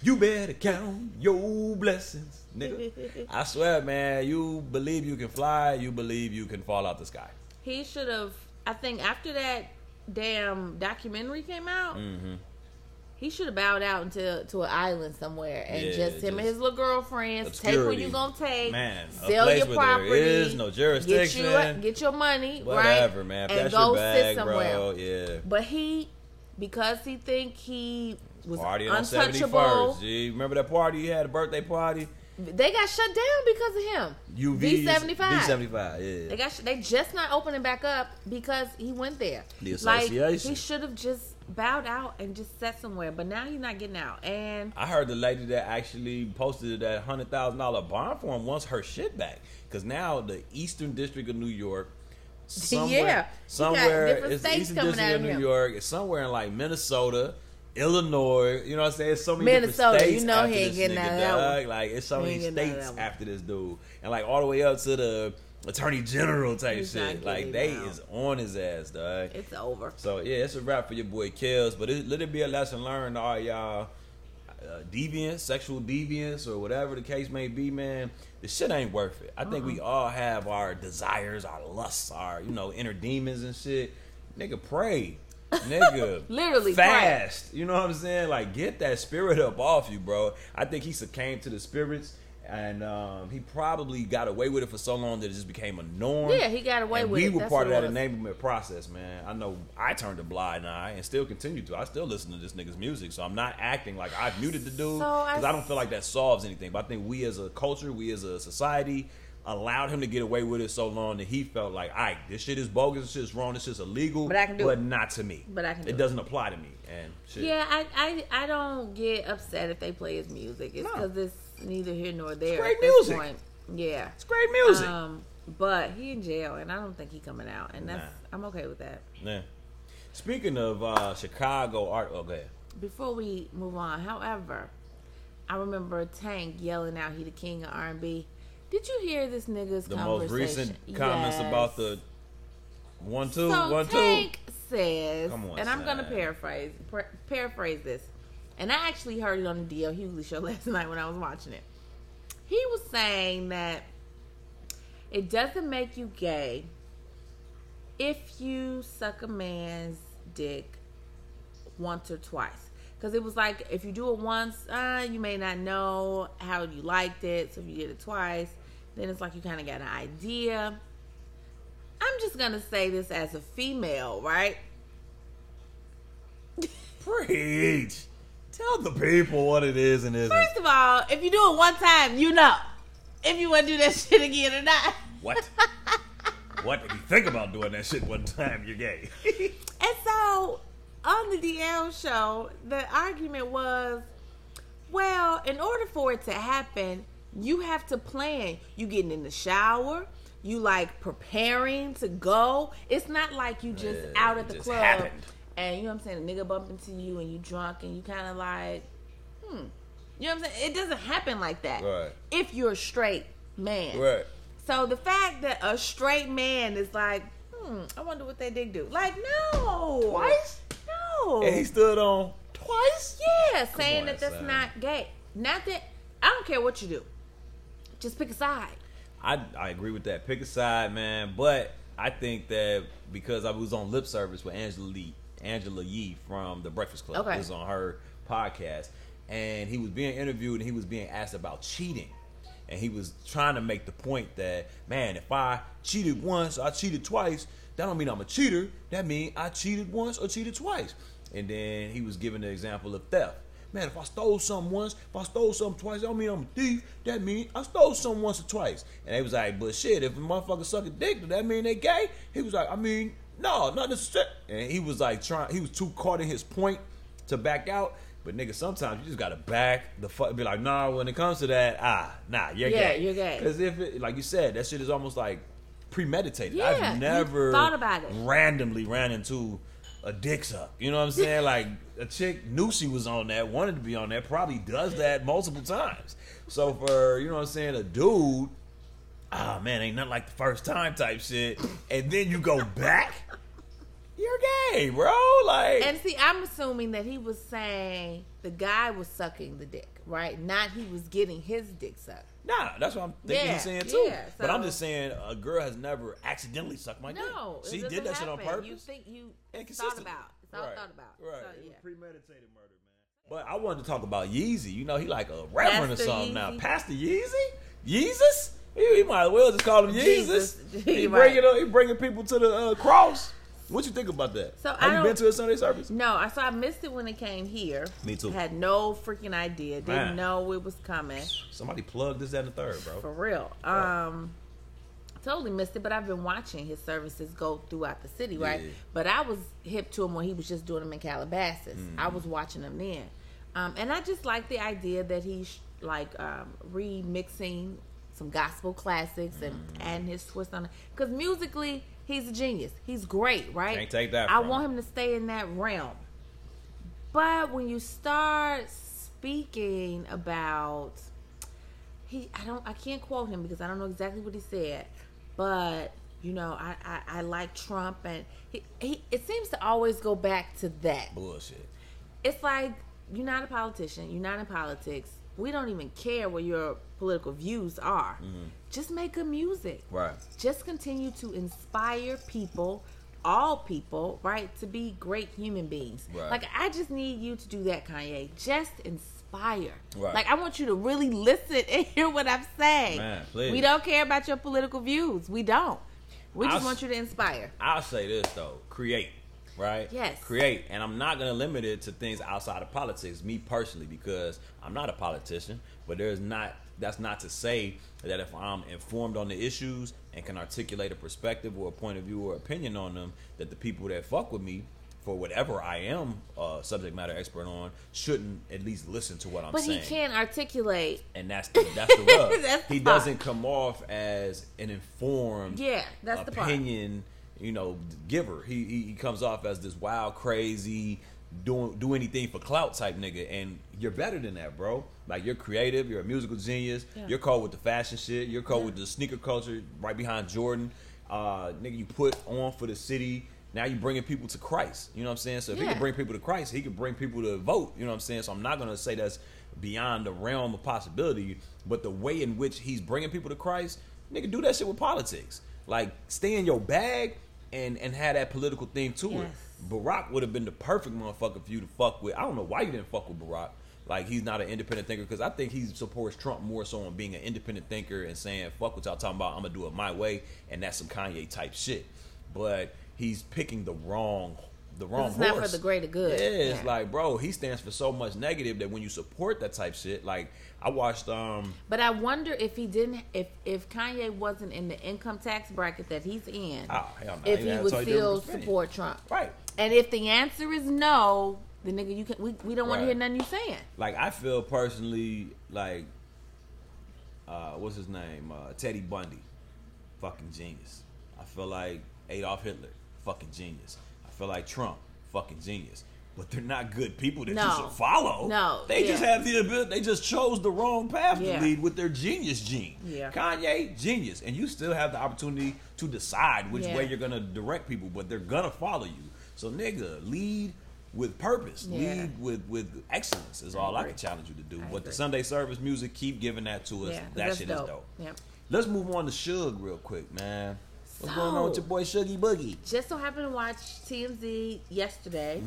You better count your blessings, nigga. I swear, man, you believe you can fly, you believe you can fall out the sky. He should have. I think after that damn documentary came out, Mm-hmm. he should have bowed out into to an island somewhere and Yeah, just him and his little girlfriends take what obscurity. you gonna take, Man, sell your property, is no jurisdiction. get you get your money, Whatever, right? man. And go bag, sit somewhere. bro. Yeah. But he, because he think he was Party on seventy untouchable, first. G, remember that party you had, a birthday party? They got shut down because of him. UV V seventy five. V seventy five. Yeah. They got they just not opening back up because he went there. The Like association. he should have just bowed out and just sat somewhere, but now he's not getting out. And I heard the lady that actually posted that hundred thousand dollar bond for him wants her shit back because now the Eastern District of New York, somewhere, Yeah. Somewhere it's Eastern District of New him. York, it's somewhere in like Minnesota. Illinois, you know what I'm saying? It's so many Minnesota, different you states know after he ain't this getting nigga, out of that dog. Like it's so He many ain't getting out of states that one. after this dude, and like all the way up to the attorney general type He's not shit. Like getting they out. is on his ass, dog. it's over. So yeah, it's a wrap for your boy Kels. But it, let it be a lesson learned to all y'all uh, deviants, sexual deviants, or whatever the case may be, man. This shit ain't worth it. I think we all have our desires, our lusts, our you know inner demons and shit. Nigga, pray. Nigga, Literally, fast. You know what I'm saying? Like, get that spirit up off you, bro. I think he succumbed to the spirits, and um, he probably got away with it for so long that it just became a norm. Yeah, he got away And with we it. were That's part of that enablement process, man. I know I turned a blind eye and still continue to. I still listen to this nigga's music, so I'm not acting like I've muted the dude So I because I, don't feel like that solves anything. But I think we as a culture, we as a society, allowed him to get away with it so long that he felt like, all right, this shit is bogus, this shit's wrong, this shit's illegal, But I can do but it. not to me. But I can do it it. doesn't apply to me, and shit. Yeah, I, I I don't get upset if they play his music. It's No. because it's neither here nor there. great at this music. Point. Yeah. it's great music. Um, but he in jail, and I don't think he coming out, and that's Nah. I'm okay with that. yeah. Speaking of uh, Chicago art, oh, go. Before we move on, however, I remember Tank yelling out he the king of R&B. Did you hear this nigga's The conversation? most recent comments Yes. about the one two so one two. Tank says, Come on, and I'm gonna paraphrase par- paraphrase this, and I actually heard it on the D.L. Hughley show last night when I was watching it. He was saying that it doesn't make you gay if you suck a man's dick once or twice. Because it was like if you do it once, uh, you may not know how you liked it. So if you did it twice, then it's like you kind of got an idea. I'm just gonna say this as a female, right? Preach. Tell the people what it is and isn't. First of all, if you do it one time, you know if you want to do that shit again or not. What? what? If you think about doing that shit one time, you're gay. And so on the DL show, the argument was, well, in order for it to happen, you have to plan. You getting in the shower, you like preparing to go. It's not like you just Yeah, out at the club happened. and you know what I'm saying, a nigga bump into you and you drunk and you kind of like, hmm. You know what I'm saying? It doesn't happen like that. Right. If you're a straight man. right. So the fact that a straight man is like, hmm, I wonder what they did do. Like, no. Twice? No. And he stood on twice? yeah, saying on, that that's son. not gay. Not that I don't care what you do. Just pick a side. I, I agree with that. Pick a side, man. But I think that because I was on lip service with Angela Lee, Angela Yee from the Breakfast Club, Okay. was on her podcast, and he was being interviewed and he was being asked about cheating, and he was trying to make the point that man, if I cheated once, I cheated twice. That don't mean I'm a cheater. That means I cheated once or cheated twice. And then he was giving the example of theft. Man, if I stole something once, if I stole something twice, that don't mean I'm a thief. That mean I stole something once or twice. And they was like, but shit, if a motherfucker suck a dick, does that mean they gay? He was like, I mean, no, not necessarily. And he was like trying, he was too caught in his point to back out. But nigga, sometimes you just gotta back the fuck. Be like, nah. When it comes to that, ah, nah, you're Yeah, gay. you're gay. Because if it, like you said, that shit is almost like premeditated. Yeah, I've never thought about it. randomly ran into a dick suck. You know what I'm saying? like a chick knew she was on that, wanted to be on that, probably does that multiple times. So for you know what I'm saying, a dude, ah man, ain't nothing like the first time type shit, and then you go back, you're gay, bro. Like And see, I'm assuming that he was saying the guy was sucking the dick, right? Not he was getting his dick sucked. Nah, that's what I'm thinking Yeah, he's saying too. yeah, but I'm just saying a girl has never accidentally sucked my No, dick. it She doesn't did that shit on purpose. You think you and thought about? It's all right. thought about. Right. So, It yeah. was premeditated murder, man. But I wanted to talk about Yeezy. You know, he like a reverend Pastor or something now. Pastor Yeezy, Yeezus. He, he might as well just call him Jesus. Jesus. He You're bringing right. he bringing people to the uh, cross. What you think about that? So, I Have you been to a Sunday service? No, I so I missed it when it came here. Me too. Had no freaking idea. Didn't Man. know it was coming. Somebody plugged this, and the third, bro. For real. Um totally missed it, but I've been watching his services go throughout the city, right? Yeah. But I was hip to him when he was just doing them in Calabasas. I Mm-hmm. was watching them then. Um and I just like the idea that he's like um remixing some gospel classics and Mm-hmm. adding his twist on it. Because musically, he's a genius. He's great, right? Can't take that I want him. him to stay in that realm. But when you start speaking about he I don't I can't quote him because I don't know exactly what he said, but you know, I, I, I like Trump and he, he it seems to always go back to that. Bullshit. It's like you're not a politician, you're not in politics. We don't even care what your political views are. Mm-hmm. Just make good music Right. just continue to inspire people all people right to be great human beings Right. like i just need you to do that kanye just inspire Right. like i want you to really listen and hear what i'm saying Man, please. we don't care about your political views we don't we just I'll want you to inspire I'll say this though, create, right? Yes. Create, and I'm not gonna limit it to things outside of politics. Me personally, because I'm not a politician, but there's not. That's not to say that if I'm informed on the issues and can articulate a perspective or a point of view or opinion on them, that the people that fuck with me. For whatever I am uh, subject matter expert on, shouldn't at least listen to what I'm but saying he can't articulate and that's the, that's the rub. That's he part. doesn't come off as an informed Yeah, that's the part. opinion, you know, giver. He, he he comes off as this wild, crazy, doing do anything for clout type nigga, and you're better than that, bro. Like you're creative, you're a musical genius. Yeah. You're cold with the fashion shit. You're cold Yeah. with the sneaker culture, right behind Jordan. Uh, nigga, you put on for the city. Now you're bringing people to Christ. You know what I'm saying? So if he Yeah. can bring people to Christ, he can bring people to vote. You know what I'm saying? So I'm not gonna say that's beyond the realm of possibility, but the way in which he's bringing people to Christ, nigga, do that shit with politics. Like stay in your bag and and have that political thing to it. Barack would have been the perfect motherfucker for you to fuck with. I don't know why you didn't fuck with Barack. like he's not an independent thinker because I think he supports Trump more so on being an independent thinker and saying fuck what y'all talking about. I'm gonna do it my way, and that's some Kanye type shit. But he's picking the wrong the wrong it's horse. not for the greater good. Yeah, it's Yeah. like bro, he stands for so much negative that when you support that type shit, like I watched um But I wonder if he didn't, if if Kanye wasn't in the income tax bracket that he's in, oh hell no, if he that's would still support Trump. right. And if the answer is no, then nigga, you can we, we don't want to hear nothing you saying. like I feel personally like uh what's his name? Uh Teddy Bundy. Fucking genius. I feel like Adolf Hitler, fucking genius. I feel like Trump, fucking genius. But they're not good people that you No. should follow. No, They just have the ability they just chose the wrong path Yeah. to lead with their genius gene. Yeah. Kanye, genius. And you still have the opportunity to decide which Yeah. way you're gonna direct people, but they're gonna follow you. So nigga, lead with purpose. Yeah. Lead with with excellence is all I can challenge you to do. I but the. Sunday service music, keep giving that to us. Yeah, that shit dope. is dope. Yep. Let's move on to Suge real quick, man. What's So- going on with your boy Shuggy Boogie? Just so happened to watch TMZ yesterday.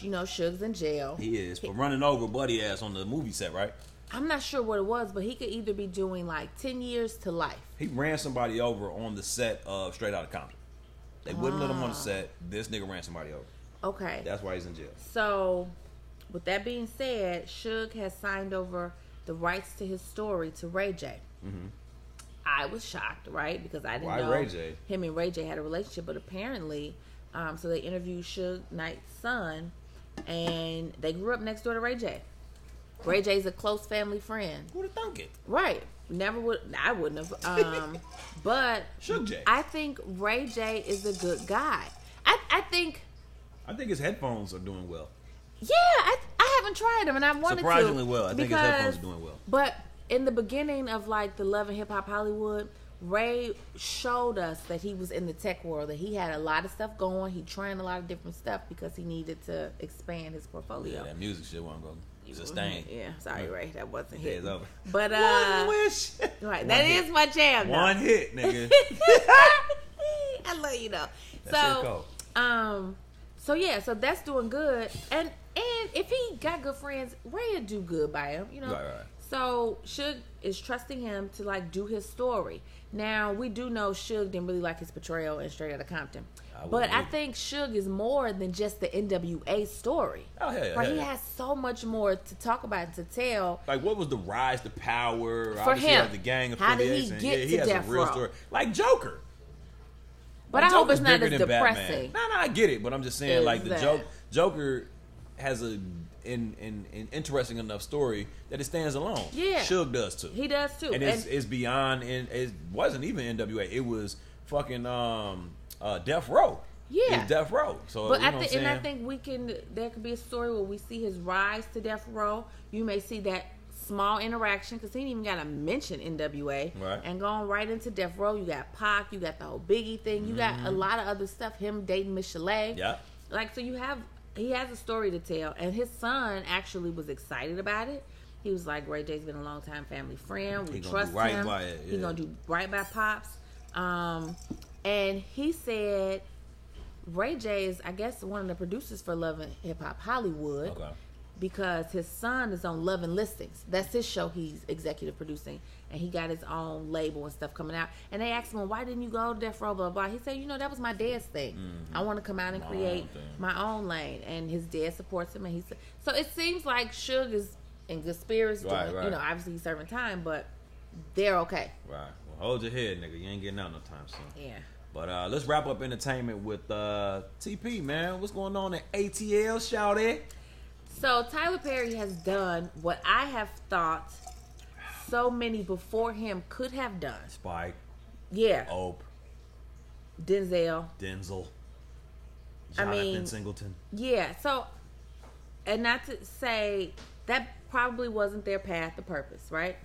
You know, Suge's in jail. Mm-hmm. He is for running over buddy ass on the movie set, right? I'm not sure what it was, but he could either be doing like 10 years to life. He ran somebody over on the set of Straight Outta Compton. They wouldn't let him on the Ah. set. This nigga ran somebody over. Okay. That's why he's in jail. So, with that being said, Suge has signed over the rights to his story to Ray J. I was shocked, right? Because I didn't Mm-hmm. Why know Ray J? him and Ray J had a relationship, but apparently, um, so they interviewed Suge Knight's son, and they grew up next door to Ray J. Ray J's a close family friend, Who'd have thunk it? right? Never would I wouldn't have, um, but Suge J. I think Ray J is a good guy. I I think. I think his headphones are doing well. Yeah, I, I haven't tried them, and I wanted to. Surprisingly well. I think his headphones are doing well. But in the beginning of like the Love and Hip Hop Hollywood, Ray showed us that he was in the tech world, that he had a lot of stuff going. He trying a lot of different stuff because he needed to expand his portfolio. Yeah, that music shit wasn't going sustain. Yeah, sorry, Ray, that wasn't hit. over. But uh, One wish. right, One that hit. is my jam. though. One hit, nigga. I love you though. That shit so, um, so yeah, so that's doing good, and and if he got good friends, Ray would do good by him, you know. Right, right. So Suge is trusting him to like do his story. Now we do know Suge didn't really like his portrayal in Straight Outta Compton, I but I think Suge is more than just the NWA story. Oh, hell yeah, Right, hell he yeah. has so much more to talk about and to tell. Like, what was the rise to power? For Obviously, him. had the gang How did he get yeah, he to has Death a real Row? story. Like Joker. But Like, I hope it's not as depressing. No, no, I get it, but I'm just saying, like the joke, Joker has a in, in, in interesting enough story that it stands alone. Yeah. Suge does too. He does too. and it's, it's beyond. And it wasn't even NWA. It was fucking um uh Death Row. Yeah. it's Death Row. So But I think, and I think we can. There could be a story where we see his rise to death row. You may see that small interaction because he didn't even got to mention NWA. Right. And going right into death row, you got Pac, you got the whole Biggie thing, you got a lot of other stuff. Him dating. Mm-hmm. Yeah. Like so, you have he has a story to tell, and his son actually was excited about it. He was like, Ray J's been a long time family friend. We He trust right him. by it, He gonna do right by pops. Um, and he said Ray J is, I guess, one of the producers for Love and Hip Hop Hollywood Okay. because his son is on Love and Listings. That's his show he's executive producing, and he got his own label and stuff coming out. And they asked him, "Why didn't you go to Death Row?" Blah blah. He said, "You know, that was my dad's thing. I want to come out and Mm-hmm. My create own my own lane." And his dad supports him, and he said, "So it seems like Suge is in good spirits. Right, doing, right. You know, obviously he's serving time, but they're okay. Right. Well, hold your head, nigga. You ain't getting out no time soon. Yeah." But uh, let's wrap up entertainment with uh, TP, man. What's going on at ATL, shout it? So Tyler Perry has done what I have thought so many before him could have done. Spike, Yeah, Ope, Denzel. Denzel, I Jonathan mean- Singleton. Yeah, so and not to say that probably wasn't their path to purpose, right?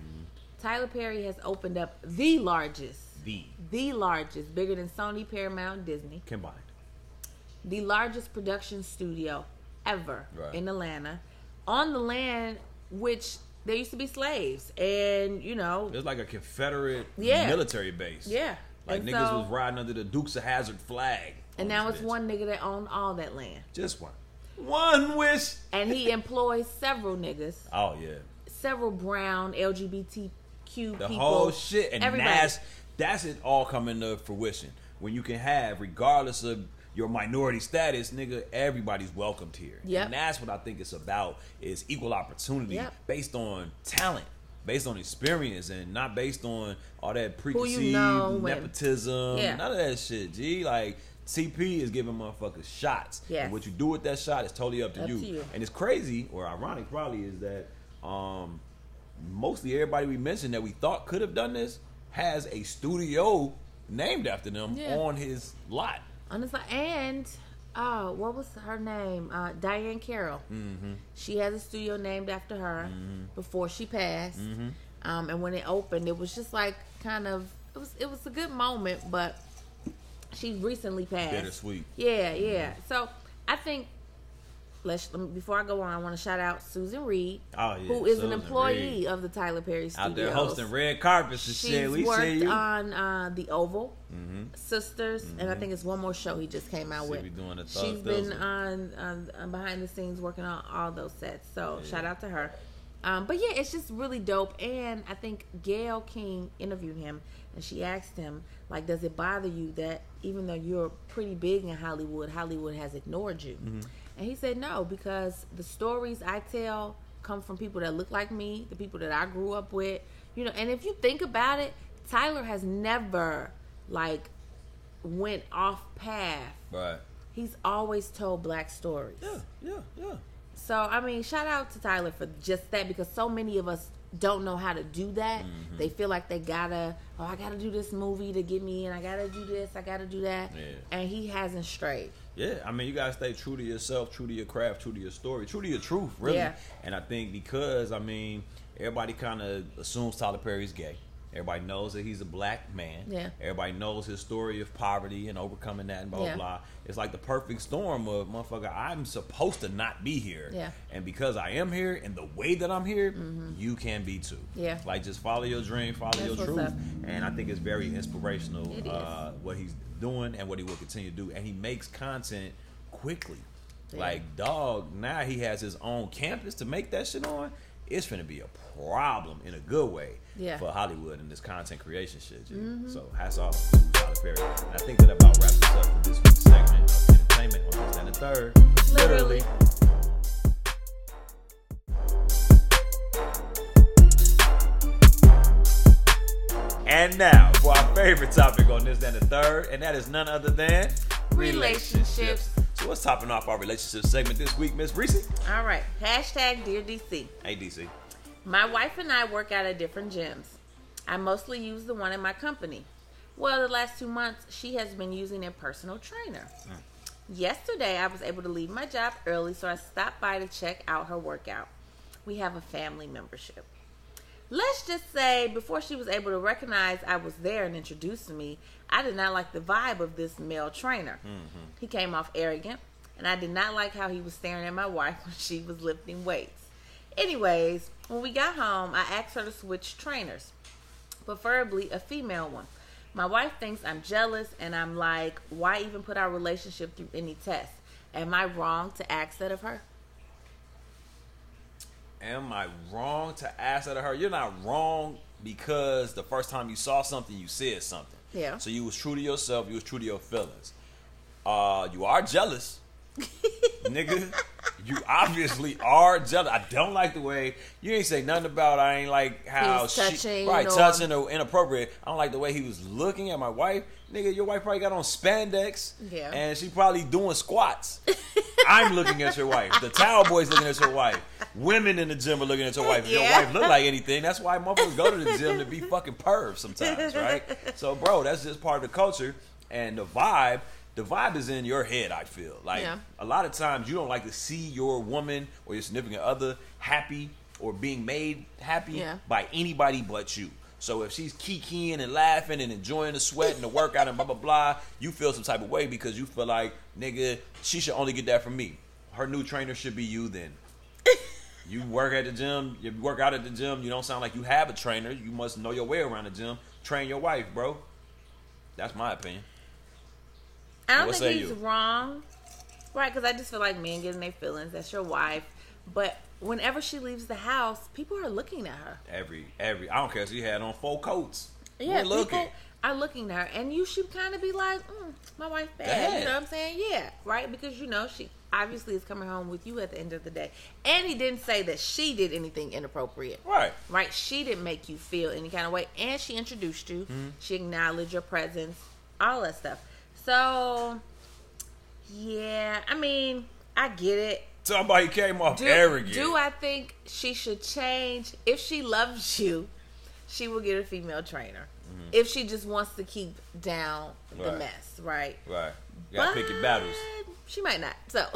Tyler Perry has opened up the largest, The the largest, bigger than Sony, Paramount, Disney, combined. the largest production studio ever Right. in Atlanta, on the land which there used to be slaves, and you know, It's like a Confederate Yeah. military base. yeah, Like and niggas so- was riding under the Dukes of Hazzard flag. and now it's bitch. one nigga that owned all that land. Just one. One wish. and he employs several niggas, Oh yeah. several brown LGBTQ The people. whole shit, and everybody. that's that's it all coming to fruition when you can have, regardless of your minority status, nigga, everybody's welcomed here. Yep. And that's what I think it's about is equal opportunity Yep. based on talent, based on experience, and not based on all that preconceived you know nepotism. Yeah. None of that shit. G like. TP is giving motherfuckers shots. Yes. And what you do with that shot is totally up to, Up you. to you. And it's crazy, or ironic probably, is that um, mostly everybody we mentioned that we thought could have done this has a studio named after them Yeah. on his lot. on the side. And oh, what was her name? Uh, Diahann Carroll. Mm-hmm. She has a studio named after her before she passed. Mm-hmm. Um, and when it opened, it was just like kind of it was it was a good moment, but she recently passed. Bittersweet. Yeah, yeah. So I think let's before I go on, I want to shout out Susan Reed, Oh, yeah, who is Susan an employee Reed. of the Tyler Perry Studios. Out there hosting red carpets and She's shit. We worked see you. Mm-hmm. on uh, the Oval Sisters, and I think it's one more show he just came out with. She with. be doing She's been on, on, on behind the scenes working on all those sets. So shout out to her. Um, but yeah, it's just really dope. And I think Gayle King interviewed him, and she asked him like, "Does it bother you that even though you're pretty big in Hollywood, Hollywood has ignored you?" Mm-hmm. And he said, "No, because the stories I tell come from people that look like me, the people that I grew up with, you know. And if you think about it, Tyler has never like went off path. Right. He's always told black stories. Yeah, yeah, yeah. So I mean, shout out to Tyler for just that because so many of us don't know how to do that. Mm-hmm. They feel like they gotta, oh, I gotta do this movie to get me in. I gotta do this. I gotta do that. Yeah. And he hasn't strayed. Yeah, I mean, you gotta stay true to yourself, true to your craft, true to your story, true to your truth, really. Yeah. And I think because I mean, everybody kind of assumes Tyler Perry's gay. Everybody knows that he's a black man. Yeah. Everybody knows his story of poverty and overcoming that and blah Yeah. blah blah. It's like the perfect storm of motherfucker. I'm supposed to not be here. Yeah. And because I am here and the way that I'm here, you can be too. Mm-hmm. Yeah. Like just follow your dream, follow That's your truth. up. And I think it's very inspirational. It. Uh, what he's doing and what he will continue to do. And he makes content quickly. Yeah. Like, dog, now he has his own campus to make that shit on. It's gonna be a problem in a good way Yeah. Mm-hmm. for Hollywood and this content creation shit. G. So hats off to Tyler Perry. And I think that about wraps us up for this week's segment of entertainment on this and the third. Literally. And now for our favorite topic on this and the third, and that is none other than Relationships. So what's topping off our relationship segment this week, Miss Reese? All right. Hashtag Dear DC. Hey DC. My wife and I work out at different gyms. I mostly use the one in my company. Well, the last two months, she has been using a personal trainer. Hmm. Yesterday, I was able to leave my job early, so I stopped by to check out her workout. We have a family membership. Let's just say, before she was able to recognize I was there and introduce me, I did not like the vibe of this male trainer. Mm-hmm. He came off arrogant, and I did not like how he was staring at my wife when she was lifting weights. Anyways, when we got home, I asked her to switch trainers, preferably a female one. My wife thinks I'm jealous, and I'm like, why even put our relationship through any test? Am I wrong to ask that of her? Am I wrong to ask that of her? You're not wrong because the first time you saw something, you said something. Yeah. So you was true to yourself. You was true to your feelings. Uh, you are jealous, nigga. You obviously are jealous. I don't like the way you ain't say nothing about. I ain't like how was she touching right or- touching or inappropriate. I don't like the way he was looking at my wife. Nigga, your wife probably got on spandex. Yeah. And she probably doing squats. I'm looking at your wife. The towel boy's looking at your wife. Women in the gym are looking at your wife. If your wife look like anything, that's why motherfuckers go to the gym to be fucking pervs sometimes, right? So, bro, that's just part of the culture and the vibe. The vibe is in your head. I feel like Yeah. a lot of times you don't like to see your woman or your significant other happy or being made happy Yeah. by anybody but you. So if she's kikiing and laughing and enjoying the sweat and the workout and blah blah blah, you feel some type of way because you feel like nigga, she should only get that from me. Her new trainer should be you then. You work at the gym, you work out at the gym, you don't sound like you have a trainer. You must know your way around the gym. Train your wife, bro. That's my opinion. I don't What think he's you? wrong Right, because I just feel like men getting their feelings. That's your wife. But whenever she leaves the house, people are looking at her. Every every I don't care if she had on four coats. Yeah, We're looking. people are looking at her, and you should kind of be like, mm, "My wife bad." Bad. You know what I'm saying? Yeah, right. Because you know she obviously is coming home with you at the end of the day, and he didn't say that she did anything inappropriate. Right. Right? She didn't make you feel any kind of way, and she introduced you. Mm-hmm. She acknowledged your presence, all that stuff. So, yeah, I mean, I get it. Somebody came off Do, arrogant. do I think she should change? If she loves you, she will get a female trainer. If she just wants to keep down the Mm-hmm. Right. mess, right? right. You gotta pick your battles. She might not. So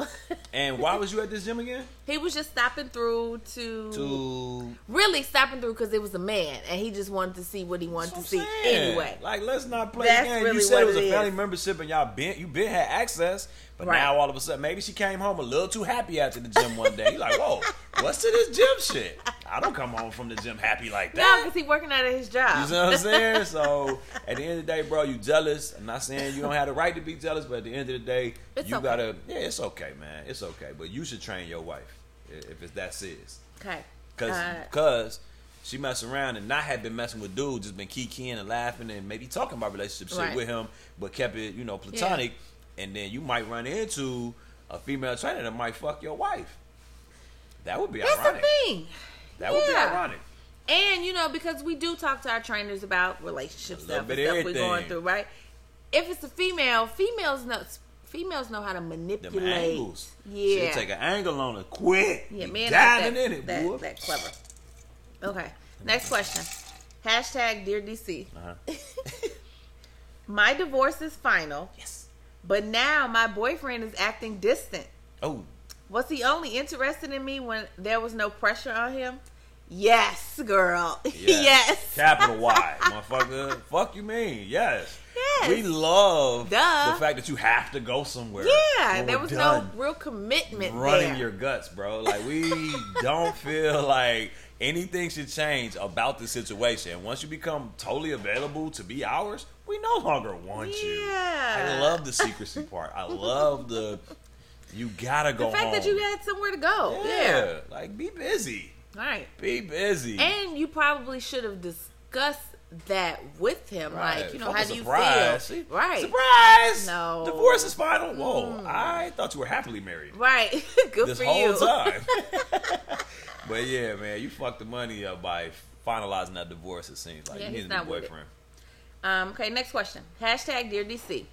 And why was you at this gym again? he was just stopping through to, To really stopping through because it was a man and he just wanted to see what he wanted to see anyway. Like, let's not play That's game. really you said what it was it a family membership and y'all been you been had access, but Right. now all of a sudden maybe she came home a little too happy after the gym one day. You like, whoa, what's to this gym shit? I don't come home from the gym happy like that. No, because he working out of his job. You know what I'm saying? So at the end of the day, bro, you jealous. I'm not saying you don't have the right to be jealous, but at the end of the day, It's you okay. gotta. Yeah, it's okay, man. It's okay. But you should train your wife if it's that serious, okay. cause Uh, cause she messing around and not had been messing with dudes, just been kikiing and laughing and maybe talking about relationship shit Right. with him, but kept it you know platonic. And then you might run into a female trainer that might fuck your wife. That would be that's ironic. the thing. That would be ironic. And you know, because we do talk to our trainers about relationship A stuff and stuff we're going through, right? If it's a female, females know females know how to Them manipulate. angles. Yeah. She'll take an angle on it quick. yeah, man, diving that, in it, that, boy. that clever. Okay, next question. Hashtag Dear DC. Uh-huh. My divorce is final, Yes. But now my boyfriend is acting distant. Oh, Was he only interested in me when there was no pressure on him? Yes, girl. yeah. yes. Capital Y, motherfucker. Fuck you mean? Yes. Yes. We love Duh. the fact that you have to go somewhere. Yeah, there was no real commitment running there. your guts, bro. Like we don't feel like anything should change about the situation. Once you become totally available to be ours, we no longer want you. Yeah. I love the secrecy part. I love the you gotta go the fact that you had somewhere to go. yeah. Yeah. like be busy. All right. Be busy. And you probably should have discussed that with him. Right. Like, you know, Fuck how do you feel? See? Right. Surprise! No. Mm. Divorce is final. Whoa. I thought you were happily married Right. Good this for whole you. time. but yeah, man, you fucked the money up by finalizing that divorce, it seems like. Yeah, you need a new boyfriend. Um, okay, next question. Hashtag Dear DC.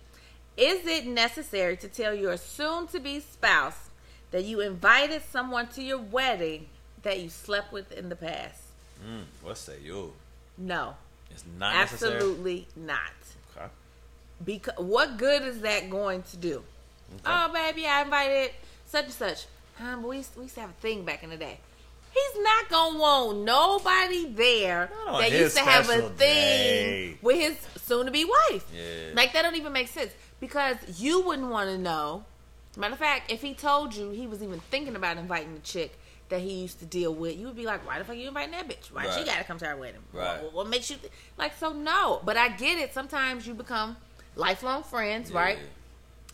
Is it necessary to tell your soon to be spouse that you invited someone to your wedding that you slept with in the past? Mm, what say you? No. It's not necessary. Absolutely not. Okay. Because what good is that going to do? Oh, baby, I invited such and such. Um, we, used- we used to have a thing back in the day. He's not gonna want nobody there that used to have a thing day. with his soon-to-be wife. Yeah. Like that don't even make sense because you wouldn't want to know. Matter of fact, if he told you he was even thinking about inviting the chick that he used to deal with, you would be like, "Why the fuck you inviting that bitch? Why she got to come to our wedding? Right. What, what makes you th-? like so?" No, but I get it. Sometimes you become lifelong friends, right?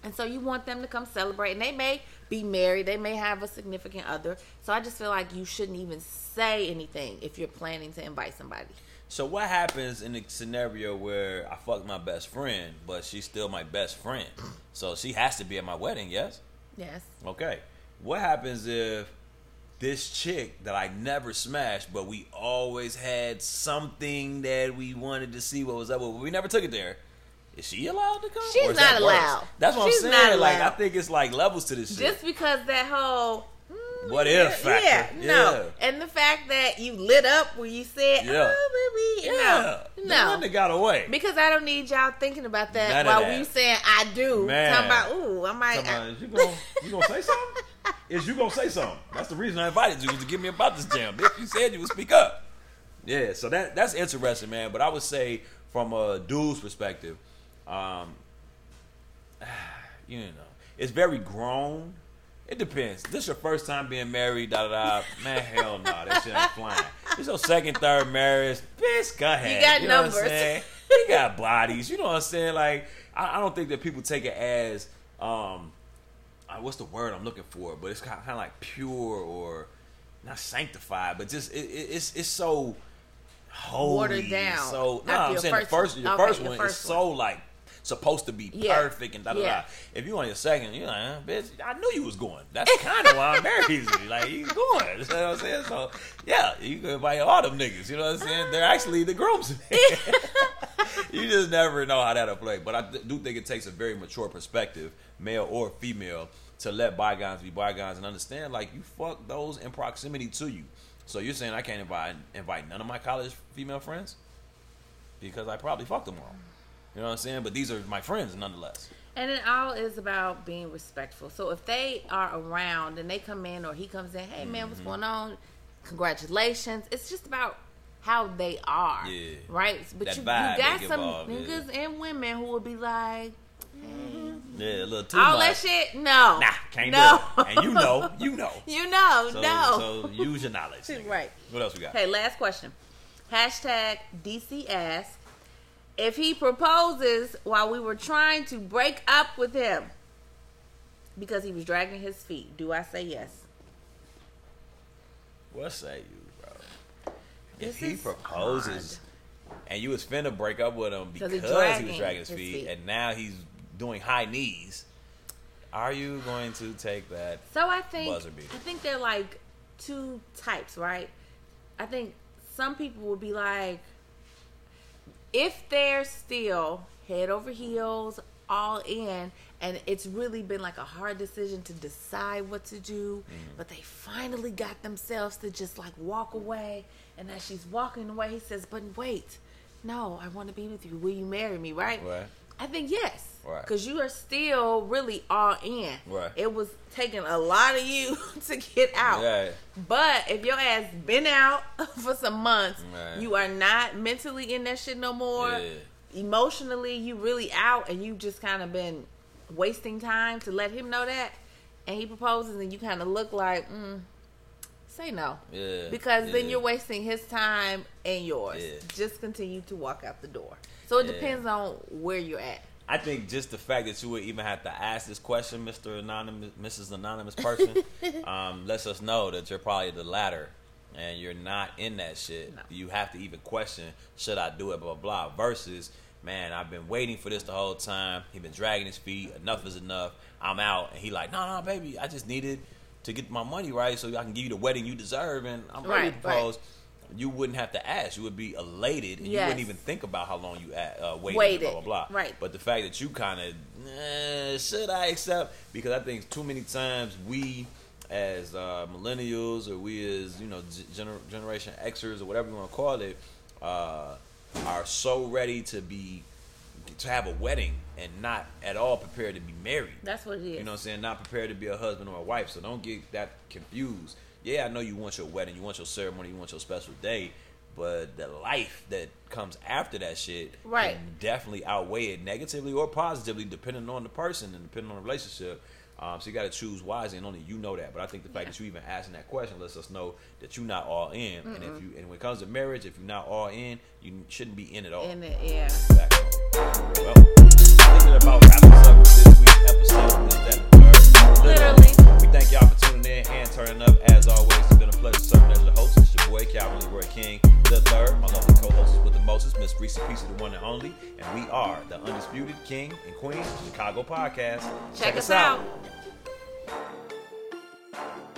And so you want them to come celebrate, and they may be married, they may have a significant other. So I just feel like you shouldn't even say anything if you're planning to invite somebody. So what happens in the scenario where I fucked my best friend, but she's still my best friend? So she has to be at my wedding, yes? Yes. Okay. What happens if this chick that I never smashed, but we always had something that we wanted to see what was up with, but we never took it there? Is she allowed to come? She's not that worse? allowed. That's what She's I'm not saying. Like I think it's like levels to this shit. Just because that whole mm, What yeah, if factor. Yeah, no. And the fact that you lit up when you said, Yeah. "Oh, baby," yeah, no, no. got away. Because I don't need y'all thinking about that None while that. we saying I do. Man. Talking about, ooh, I might. You gonna you gonna say something? Is you gonna say something? That's the reason I invited you was to give me about this jam. If you said you would speak up. Yeah, so that that's interesting, man. But I would say from a dude's perspective, um, you know, it's very grown. It depends. This your first time being married, da da da. Man, hell no, that shit ain't flying. This your second, third marriage, bitch. Go ahead. You got know what I'm numbers. You got bodies. You know what I'm saying? Like, I, I don't think that people take it as, um, uh, what's the word I'm looking for? But it's kind of, kind of like pure or not sanctified, but just it, it, it's it's so holy, Watered down. So no, After I'm saying the first first one. your Okay, first your one first is so like supposed to be Yeah. perfect and da da da. If you on your second, you're like, "Uh, bitch, I knew you was going. That's kind of why I'm married. you. Like you going. You know what I'm saying? So yeah, you can invite all them niggas. You know what I'm saying? They're actually the grooms. you just never know how that'll play. But I do think it takes a very mature perspective, male or female, to let bygones be bygones and understand like you fuck those in proximity to you. So you're saying I can't invite invite none of my college female friends because I probably fucked them all. You know what I'm saying? But these are my friends nonetheless. And it all is about being respectful. So if they are around and they come in or he comes in, hey man, what's Mm-hmm. going on? Congratulations. It's just about how they are. Yeah. Right? But That you, you got some off, yeah. niggas and women who will be like, Yeah, a little too all that shit? No. Nah, can't no. do it. And you know, you know. you know, So, no. so use your knowledge. nigga. Right. What else we got? Okay, last question. Hashtag DC asks if he proposes while we were trying to break up with him because he was dragging his feet. Do I say yes? What say you, bro? This if he proposes and you was finna break up with him because he was dragging his, his feet, feet. and now he's doing high knees, are you going to take that? So I think Buzzer beater. I think they're like two types, right? I think some people will be like, if they're still head over heels, all in, and it's really been like a hard decision to decide what to do, Mm. but they finally got themselves to just like walk away. And as she's walking away, he says, "But wait, no, I want to be with you. Will you marry me?" Right? Right. I think yes. Right. Because you are still really all in. Right. It was taking a lot of you to get out. Yeah. But if your ass been out for some months, Right. you are not mentally in that shit no more. Yeah. Emotionally, you really out, and you just kind of been wasting time to let him know that. And he proposes, and you kind of look like, mm, say no. Yeah. Because then you're wasting his time and yours. Yeah. Just continue to walk out the door. So it Yeah. depends on where you're at. I think just the fact that you would even have to ask this question, Mister Anonymous, Mrs. Anonymous person, um, lets us know that you're probably the latter, and you're not in that shit. No. You have to even question, should I do it? Blah blah. blah. Versus, man, I've been waiting for this the whole time. He been dragging his feet. Enough is enough. I'm out, and he like, no, no, baby, I just needed to get my money right so I can give you the wedding you deserve, and I'm ready Right, to right. You wouldn't have to ask. You would be elated, and you wouldn't even think about how long you uh, waited. Waited. Blah blah blah. Right. But the fact that you kind of eh, should I accept because I think too many times we as uh, millennials or we as you know gener- generation Xers or whatever you want to call it uh, are so ready to be to have a wedding and not at all prepared to be married. That's what it is. You know what I'm saying? Not prepared to be a husband or a wife. So don't get that confused. Yeah, I know you want your wedding, you want your ceremony, you want your special day, but the life that comes after that shit Right. can definitely outweigh it negatively or positively depending on the person and depending on the relationship. Um, so you got to choose wisely, and only you know that. But I think the fact Yeah. that you even asking that question lets us know that you're not all in. And if you and when it comes to marriage, if you're not all in, you shouldn't be in at all. In it, yeah. Well, this is about wrapping up with this week's episode. Is that? Literally. We thank y'all for there and turning up. As always, it's been a pleasure serving as your host. It's your boy, Calvin Leroy King, the third. My lovely co hosts with the Moses, Miss Rici Pieci of the one and only. And we are the Undisputed King and Queen Chicago Podcast. Check, Check us, us, out. out.